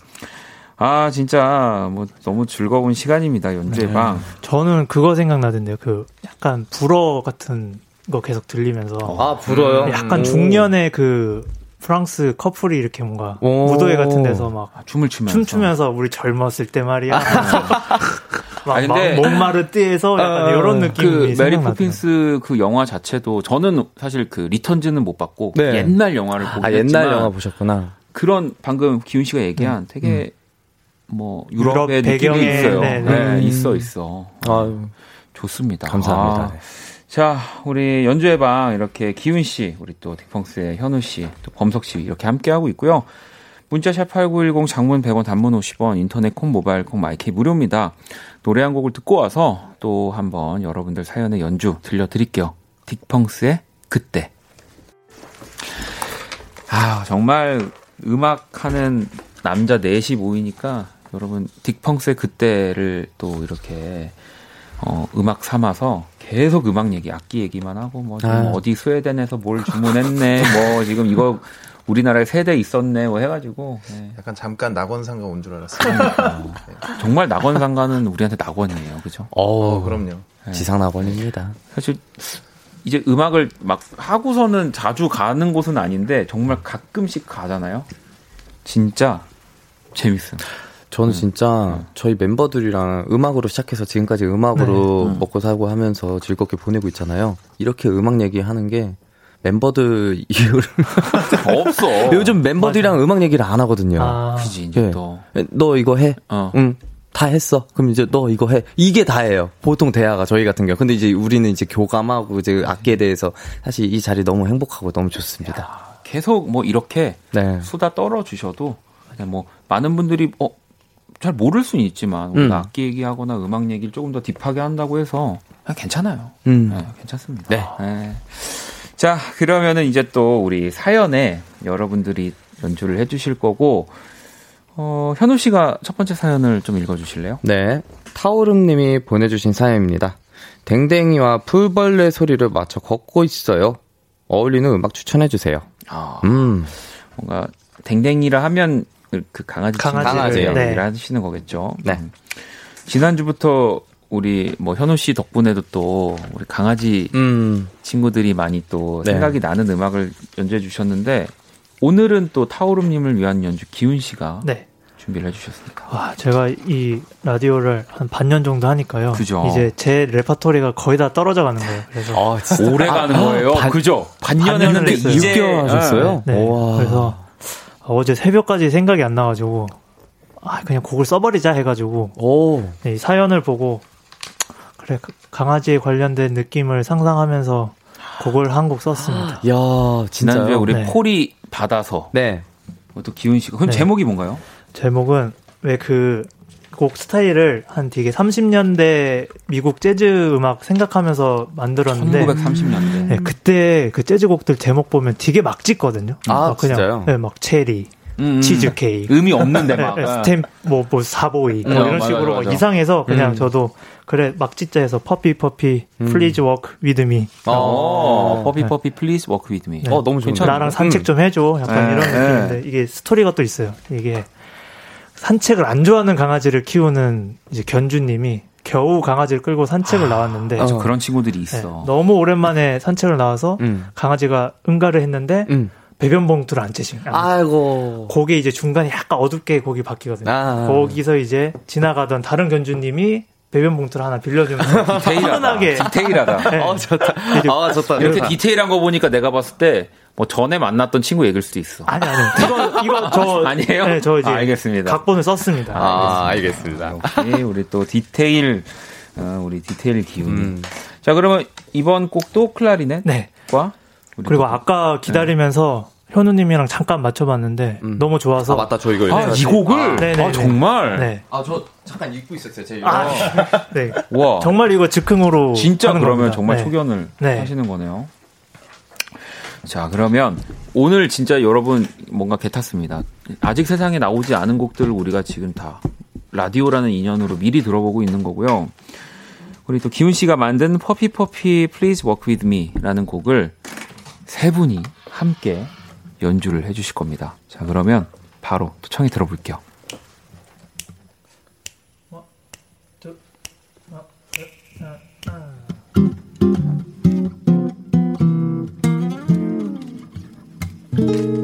아 진짜 뭐 너무 즐거운 시간입니다 연주의 방. 저는 그거 생각나던데요. 그 약간 불어 같은 거 계속 들리면서 아, 불어요? 약간 오. 중년의 그 프랑스 커플이 이렇게 뭔가 오. 무도회 같은 데서 막 아, 춤을 추면서. 춤추면서 우리 젊었을 때 말이야. 막, 아니, 막 근데- 몬마르띠에서 약간 이런 느낌이 그 메리. 포핀스 그 영화 자체도 저는 사실 그 Returns는 못 봤고 네. 옛날 영화를 보긴 아, 했지만 옛날 영화 보셨구나. 그런 방금 기훈 씨가 얘기한 되게 뭐 유럽 유럽의 느낌이 배경에, 있어요. 네, 네, 네. 있어 있어. 아유, 좋습니다. 감사합니다. 아, 자, 우리 연주의 방 이렇게 기훈 씨, 우리 또 딕펑스의 현우 씨, 또 범석 씨 이렇게 함께 하고 있고요. 문자 샵 8910 장문 100원 단문 50원 인터넷 콩 모바일 콩 마이케이 무료입니다. 노래 한 곡을 듣고 와서 또 한번 여러분들 사연의 연주 들려드릴게요. 딕펑스의 그때. 아, 정말 음악하는 남자 넷이 모이니까 여러분 딕펑스의 그때를 또 이렇게 어, 음악 삼아서 계속 음악 얘기, 악기 얘기만 하고 뭐 지금 아. 어디 스웨덴에서 뭘 주문했네, 뭐 지금 이거 우리나라에 세대 있었네, 뭐 해가지고 네. 약간 잠깐 낙원상가 온 줄 알았어요. 정말 낙원상가는 우리한테 낙원이에요, 그죠? 어, 어, 그럼요. 지상 낙원입니다. 사실 이제 음악을 막 하고서는 자주 가는 곳은 아닌데 정말 가끔씩 가잖아요. 진짜 재밌어요. 저는 진짜 저희 멤버들이랑 음악으로 시작해서 지금까지 음악으로 네. 먹고 살고 하면서 즐겁게 보내고 있잖아요. 이렇게 음악 얘기하는 게 멤버들 이유를 없어. 요즘 멤버들이랑 음악 얘기를 안 하거든요. 아, 그지 이제 예. 또너 이거 해? 어. 응. 다 했어. 그럼 이제 너 이거 해. 이게 다예요. 보통 대화가 저희 같은 경우. 근데 이제 우리는 이제 교감하고 이제 악기에 대해서 사실 이 자리 너무 행복하고 너무 좋습니다. 계속 뭐 이렇게 네. 수다 떨어 주셔도 그냥 뭐 많은 분들이 어 잘 모를 수는 있지만 우리가 음. 악기 얘기하거나 음악 얘기를 조금 더 딥하게 한다고 해서 괜찮아요. 음. 네, 괜찮습니다. 네. 네. 자, 그러면은 이제 또 우리 사연에 여러분들이 연주를 해주실 거고, 어, 현우 씨가 첫 번째 사연을 좀 읽어주실래요? 네. 타오름님이 보내주신 사연입니다. 댕댕이와 풀벌레 소리를 맞춰 걷고 있어요. 어울리는 음악 추천해주세요. 아, 음. 뭔가 댕댕이라 하면 그 강아지 강아지를, 친구를 네. 얘기를 하시는 거겠죠. 네. 음. 지난주부터 우리 뭐 현우 씨 덕분에도 또 우리 강아지 음. 친구들이 많이 또 네. 생각이 나는 음악을 연주해 주셨는데 오늘은 또 타오름님을 위한 연주 기훈 씨가 네. 준비를 해주셨습니다. 와, 제가 이 라디오를 한 반년 정도 하니까요. 그죠. 이제 제 레파토리가 거의 다 떨어져 가는 거예요. 그래서 아, 진짜. 오래 가는 거예요. 반- 그죠? 반년 했는데 했어요. 이제 6개월 하셨어요? 네. 우와. 그래서 어제 새벽까지 생각이 안 나가지고 아 그냥 곡을 써버리자 해가지고 오. 네, 이 사연을 보고 그래 그 강아지에 관련된 느낌을 상상하면서 곡을 한 곡 썼습니다. 야, 진짜요? 지난주에 우리 네. 폴이 받아서 네. 또 기훈 씨가 그럼 네. 제목이 뭔가요? 제목은 왜 그 곡 스타일을 한 되게 30년대 미국 재즈 음악 생각하면서 만들었는데 1930년대. 네, 그때 그 재즈 곡들 제목 보면 되게 막 짓거든요. 아, 막 그냥 진짜요? 네, 막 체리, 음, 음. 치즈 케이크, 의미 없는데 막. 네, 스탬 뭐, 뭐 사보이 뭐 음, 이런 맞아, 식으로 맞아. 이상해서 그냥 음. 저도 그래 막 짓자해서 puppy puppy please walk with me 어, puppy 네. puppy please walk with me. 어, 너무 좋은데. 나랑 산책 좀 해줘 약간 네, 이런 네. 느낌인데 이게 스토리가 또 있어요. 이게 산책을 안 좋아하는 강아지를 키우는 이제 견주님이 겨우 강아지를 끌고 산책을 나왔는데 어. 그런 친구들이 네, 있어. 너무 오랜만에 산책을 나와서 음. 강아지가 응가를 했는데 음. 배변 봉투를 안 채신. 아이고. 거기 이제 중간에 약간 어둡게 거기 바뀌거든요. 아. 거기서 이제 지나가던 다른 견주님이 배변 봉투를 하나 빌려주면서 디테일하다. 편하게 디테일하다. 네. 어, 좋다. 아, 좋다. 이렇게 좋다. 디테일한 거 보니까 내가 봤을 때 뭐 전에 만났던 친구 얘기일 수도 있어. 아니 아니 이거 이거 저 아니에요? 네, 저 이제 아, 알겠습니다. 각본을 썼습니다. 아, 알겠습니다. 역시 우리 또 디테일 어, 우리 디테일 기운이. 음. 자 그러면 이번 곡도 클라리넷과 네. 우리 그리고 또- 아까 기다리면서 현우님이랑 잠깐 맞춰봤는데 음. 너무 좋아서 아, 맞다. 저 이거 아, 이 곡을 네, 네, 아, 네. 정말 네. 아, 저 잠깐 읽고 있었어요. 제 이거. 아, 네. 와 정말 이거 즉흥으로 진짜 하는 그러면 겁니다. 정말 네. 초견을 네. 하시는 거네요. 자 그러면 오늘 진짜 여러분 뭔가 개탔습니다. 아직 세상에 나오지 않은 곡들을 우리가 지금 다 라디오라는 인연으로 미리 들어보고 있는 거고요. 우리 또 기훈 씨가 만든 퍼피 퍼피 Please Walk With Me라는 곡을 세 분이 함께 연주를 해주실 겁니다. 자 그러면 바로 또 청해 들어볼게요. Thank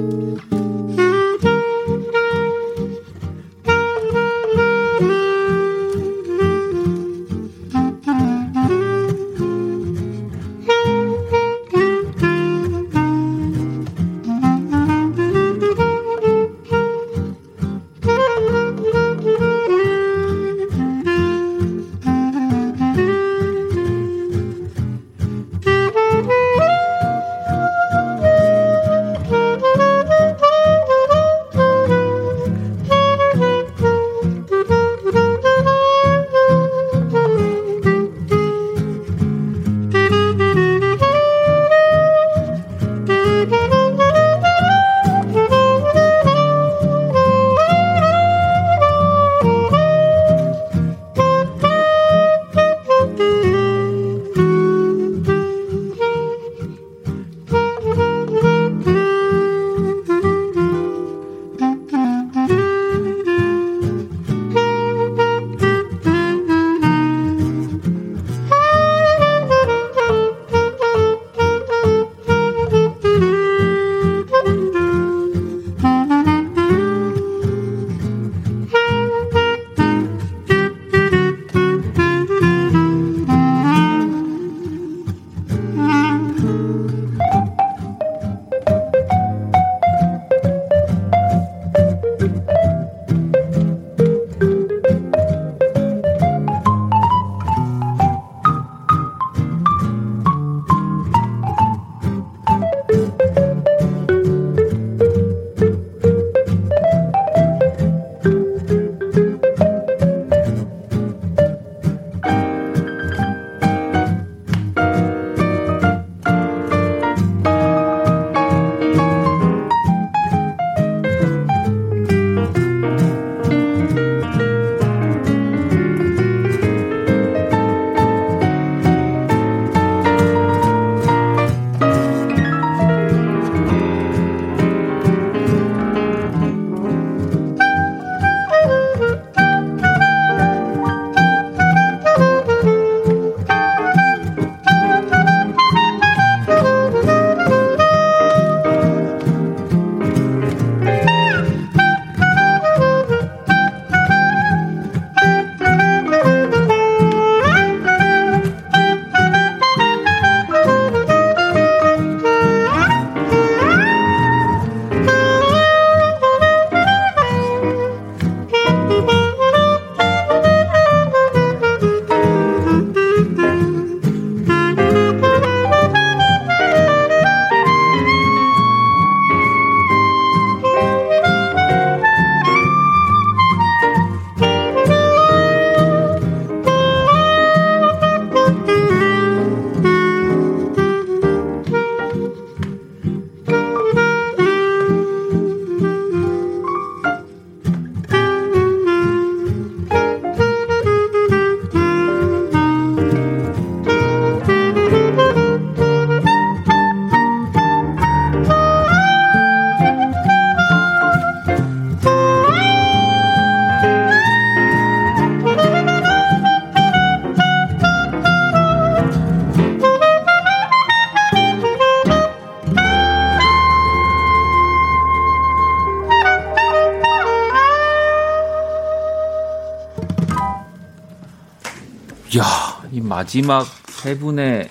마지막 세 분의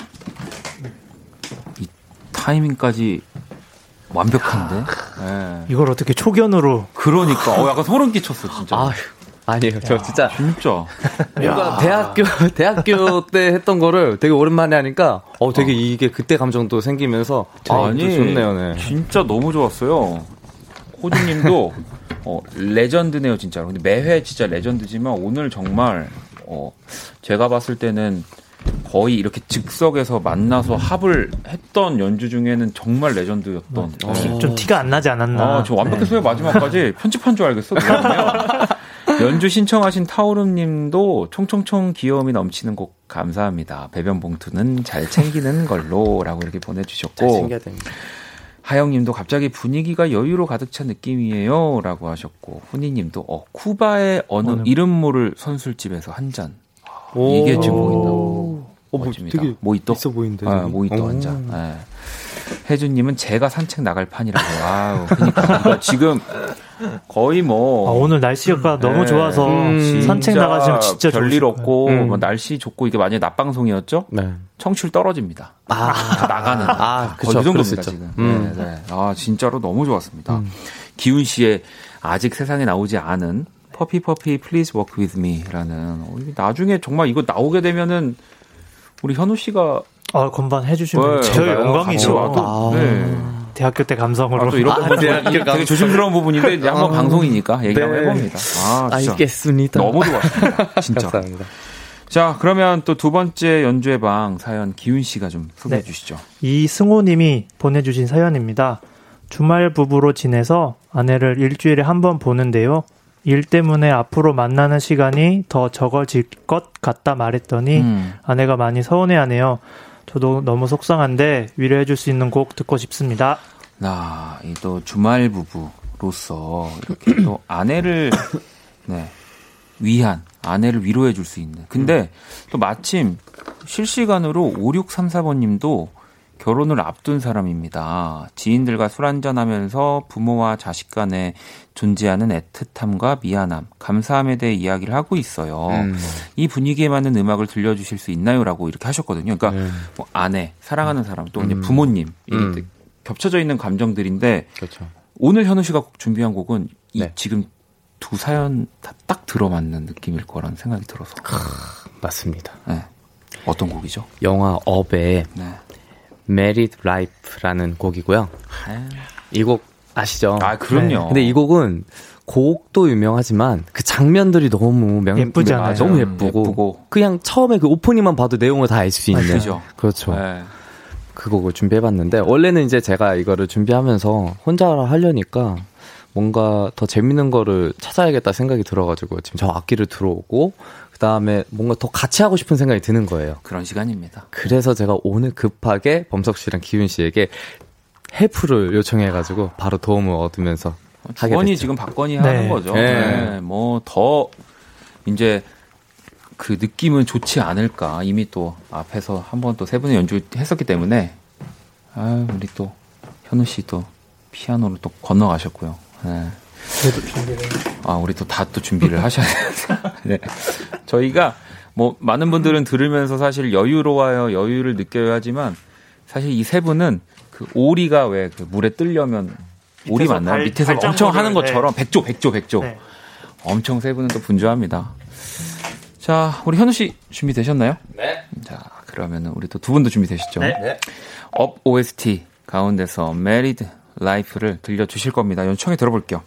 이 타이밍까지 완벽한데? 예. 이걸 어떻게 초견으로 그러니까, 어, 약간 소름 끼쳤어, 진짜. 아 아니에요. 저 진짜 진짜. 뭔가 대학교 대학교 때 했던 거를 되게 오랜만에 하니까 어 되게 이게 그때 감정도 생기면서 아, 아니, 또 좋네요. 네. 진짜 너무 좋았어요. 호주님도 어, 레전드네요, 진짜로. 근데 매회 진짜 레전드지만 오늘 정말 어, 제가 봤을 때는 거의 이렇게 즉석에서 만나서 합을 했던 연주 중에는 정말 레전드였던. 네. 좀 티가 안 나지 않았나. 아, 저 완벽했어요. 마지막까지 편집한 줄 알겠어. 연주 신청하신 타오름님도 총총총 귀여움이 넘치는 곡 감사합니다. 배변 봉투는 잘 챙기는 걸로라고 이렇게 보내주셨고 잘 챙겨야 됩니다. 하영님도 갑자기 분위기가 여유로 가득 찬 느낌이에요라고 하셨고 훈이님도 어 쿠바의 어느 어느- 이름 모를 선술집에서 한 잔. 이게 지금 보인다고. 어, 뭐 멋집니다. 되게 모히또. 있어 보이는데. 아. 모히또 오. 한 잔. 예. 혜주님은 제가 산책 나갈 판이라고. 아우, 그러니까 그러니까 지금 거의 뭐 아, 오늘 날씨가 너무 네. 좋아서 음, 산책 진짜 나가시면 진짜 별일 없고 거예요. 음. 뭐 날씨 좋고 이게 만약에 낮 방송이었죠? 네. 청취율 떨어집니다. 아, 다 나가는. 아, 거의 그쵸. 이 정도입니다. 지금. 음. 네, 네. 아 진짜로 너무 좋았습니다. 기훈 씨의 아직 세상에 나오지 않은 Puppy Puppy Please Walk With Me라는 나중에 정말 이거 나오게 되면은 우리 현우 씨가 아, 건반 해주시면 네, 저희 영광이죠. 아. 네. 대학교 때 감성으로. 아, 또 이런 아, 부분 대학교 되게 감성. 조심스러운 부분인데 이제 한번 아. 방송이니까 얘기 한번 네. 해봅니다. 아, 진짜 알겠습니다. 너무 좋았습니다. 진짜. 감사합니다. 자, 그러면 또 두 번째 연주회 방 사연 기훈 씨가 좀 소개해 네. 주시죠. 이승호 님이 보내주신 사연입니다. 주말 부부로 지내서 아내를 일주일에 한 번 보는데요. 일 때문에 앞으로 만나는 시간이 더 적어질 것 같다 말했더니 음. 아내가 많이 서운해하네요. 저도 너무 속상한데 위로해줄 수 있는 곡 듣고 싶습니다. 나, 이또 주말 부부로서 이렇게 또 아내를, 네, 위한, 아내를 위로해 줄 수 있는. 근데 또 마침 실시간으로 5634번 님도 결혼을 앞둔 사람입니다. 지인들과 술 한잔하면서 부모와 자식 간에 존재하는 애틋함과 미안함, 감사함에 대해 이야기를 하고 있어요. 음. 이 분위기에 맞는 음악을 들려주실 수 있나요?라고 이렇게 하셨거든요. 그러니까 네. 뭐 아내, 사랑하는 사람, 또 음. 부모님 음. 겹쳐져 있는 감정들인데 그렇죠. 오늘 현우 씨가 준비한 곡은 이 네. 지금 두 사연 다 딱 들어맞는 느낌일 거라는 생각이 들어서 맞습니다. 네. 어떤 곡이죠? 영화 업의 네. Married Life라는 곡이고요. 이 곡 아시죠? 아 그럼요. 근데 이 곡은 곡도 유명하지만 그 장면들이 너무 명, 예쁘잖아요. 아, 너무 음, 예쁘고, 예쁘고. 그냥 처음에 그 오프닝만 봐도 내용을 다 알 수 있는 그죠. 그렇죠. 네. 그 곡을 준비해봤는데 원래는 이제 제가 이거를 준비하면서 혼자 하려니까 뭔가 더 재밌는 거를 찾아야겠다 생각이 들어가지고 지금 저 악기를 들어오고 그 다음에 뭔가 더 같이 하고 싶은 생각이 드는 거예요. 그런 시간입니다. 그래서 제가 오늘 급하게 범석 씨랑 기훈 씨에게 헬프를 요청해 가지고 바로 도움을 얻으면서 주원이 됐죠. 지금 박건이 네. 하는 거죠. 네. 네. 뭐더 이제 그 느낌은 좋지 않을까. 이미 또 앞에서 한 번 또 세 분의 연주 했었기 때문에 아 우리 또 현우 씨또 피아노를 또 건너가셨고요. 네. 아, 우리 또 다 또 준비를 하셔야 돼요. 네. 저희가 뭐 많은 분들은 들으면서 사실 여유로워요, 여유를 느껴야 하지만 사실 이 세 분은 그 오리가 왜 그 물에 뜨려면 오리 맞나요? 발- 밑에서 엄청 하는 것처럼 네. 백조, 백조, 백조. 네. 엄청 세 분은 또 분주합니다. 자, 우리 현우 씨 준비되셨나요? 네. 자, 그러면 은 우리 또 두 분도 준비되셨죠? 네. 업 OST 가운데서 Married Life를 들려주실 겁니다. 연청해 들어볼게요.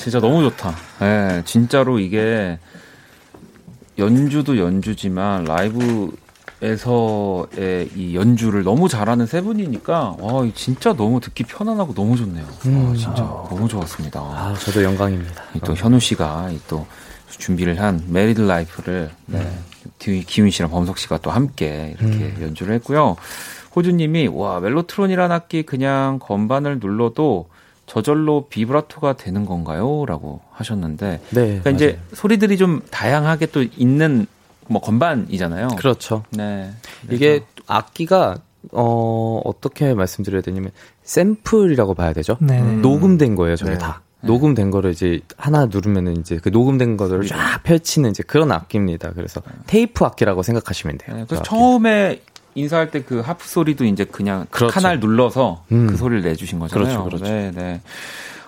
진짜 너무 좋다. 예, 진짜로 이게 연주도 연주지만 라이브에서의 이 연주를 너무 잘하는 세 분이니까 와, 이 진짜 너무 듣기 편안하고 너무 좋네요. 와, 진짜 너무 좋았습니다. 아, 저도 영광입니다. 이또 현우 씨가 이또 준비를 한 Married Life를 네. 기- 기훈 씨랑 범석 씨가 또 함께 이렇게 연주를 했고요. 호주님이 와 Mellotron이란 악기 그냥 건반을 눌러도 저절로 비브라토가 되는 건가요?라고 하셨는데, 네. 그러니까 이제 소리들이 좀 다양하게 또 있는 뭐 건반이잖아요. 그렇죠. 네. 이게 악기가 어 어떻게 말씀드려야 되냐면 샘플이라고 봐야 되죠. 네. 음. 녹음된 거예요, 저게 네. 다. 녹음된 거를 이제 하나 누르면은 이제 그 녹음된 거를 쫙 펼치는 이제 그런 악기입니다. 그래서 테이프 악기라고 생각하시면 돼요. 네, 저 그래서 악기. 처음에 인사할 때 그 하프 소리도 이제 그냥 그렇죠. 카날 눌러서 음. 그 소리를 내주신 거잖아요. 그렇죠, 그렇죠. 네, 네.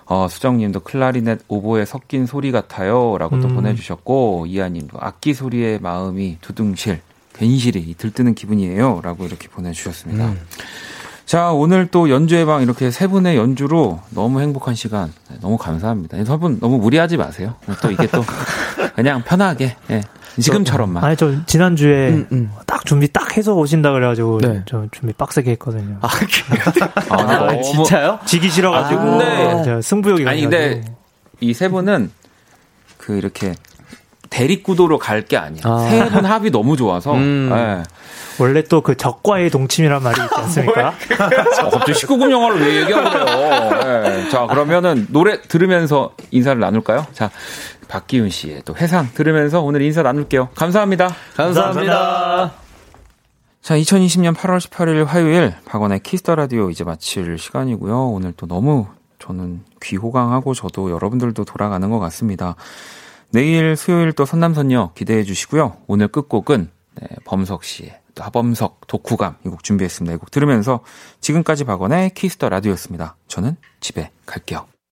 어, 수정님도 클라리넷 오보에 섞인 소리 같아요라고 또 음. 보내주셨고 이하님도 악기 소리에 마음이 두둥실 괜시리 들뜨는 기분이에요라고 이렇게 보내주셨습니다. 음. 자 오늘 또 연주의 방 이렇게 세 분의 연주로 너무 행복한 시간 네, 너무 감사합니다. 여러분 너무 무리하지 마세요. 또 이게 또 그냥 편하게 예, 지금처럼만. 아니 저 지난주에 음, 음. 딱 준비 딱 해서 오신다 그래가지고 네. 저 준비 빡세게 했거든요. 아, 아, 아, 진짜요? 지기 싫어가지고 아, 근데- 제가 승부욕이 아니 가가지고. 근데 이 세 분은 그 이렇게 대립구도로 갈 게 아니야. 아. 세분 합이 너무 좋아서. 음. 예. 원래 또 그 적과의 동침이란 말이 있지 않습니까? 어, 갑자기 19금 영화를 왜 얘기하고 그래요? 예. 자 그러면은 노래 들으면서 인사를 나눌까요? 자 박기훈 씨의 또 회상 들으면서 오늘 인사 나눌게요. 감사합니다. 감사합니다. 자, 2020년 8월 18일 화요일 박원의 Kiss the Radio 이제 마칠 시간이고요. 오늘 또 너무 저는 귀호강하고 저도 여러분들도 돌아가는 것 같습니다. 내일 수요일 또 선남선녀 기대해 주시고요. 오늘 끝곡은 네, 범석 씨의 또 하범석 독후감 이 곡 준비했습니다. 이 곡 들으면서 지금까지 박원의 Kiss the Radio였습니다. 저는 집에 갈게요.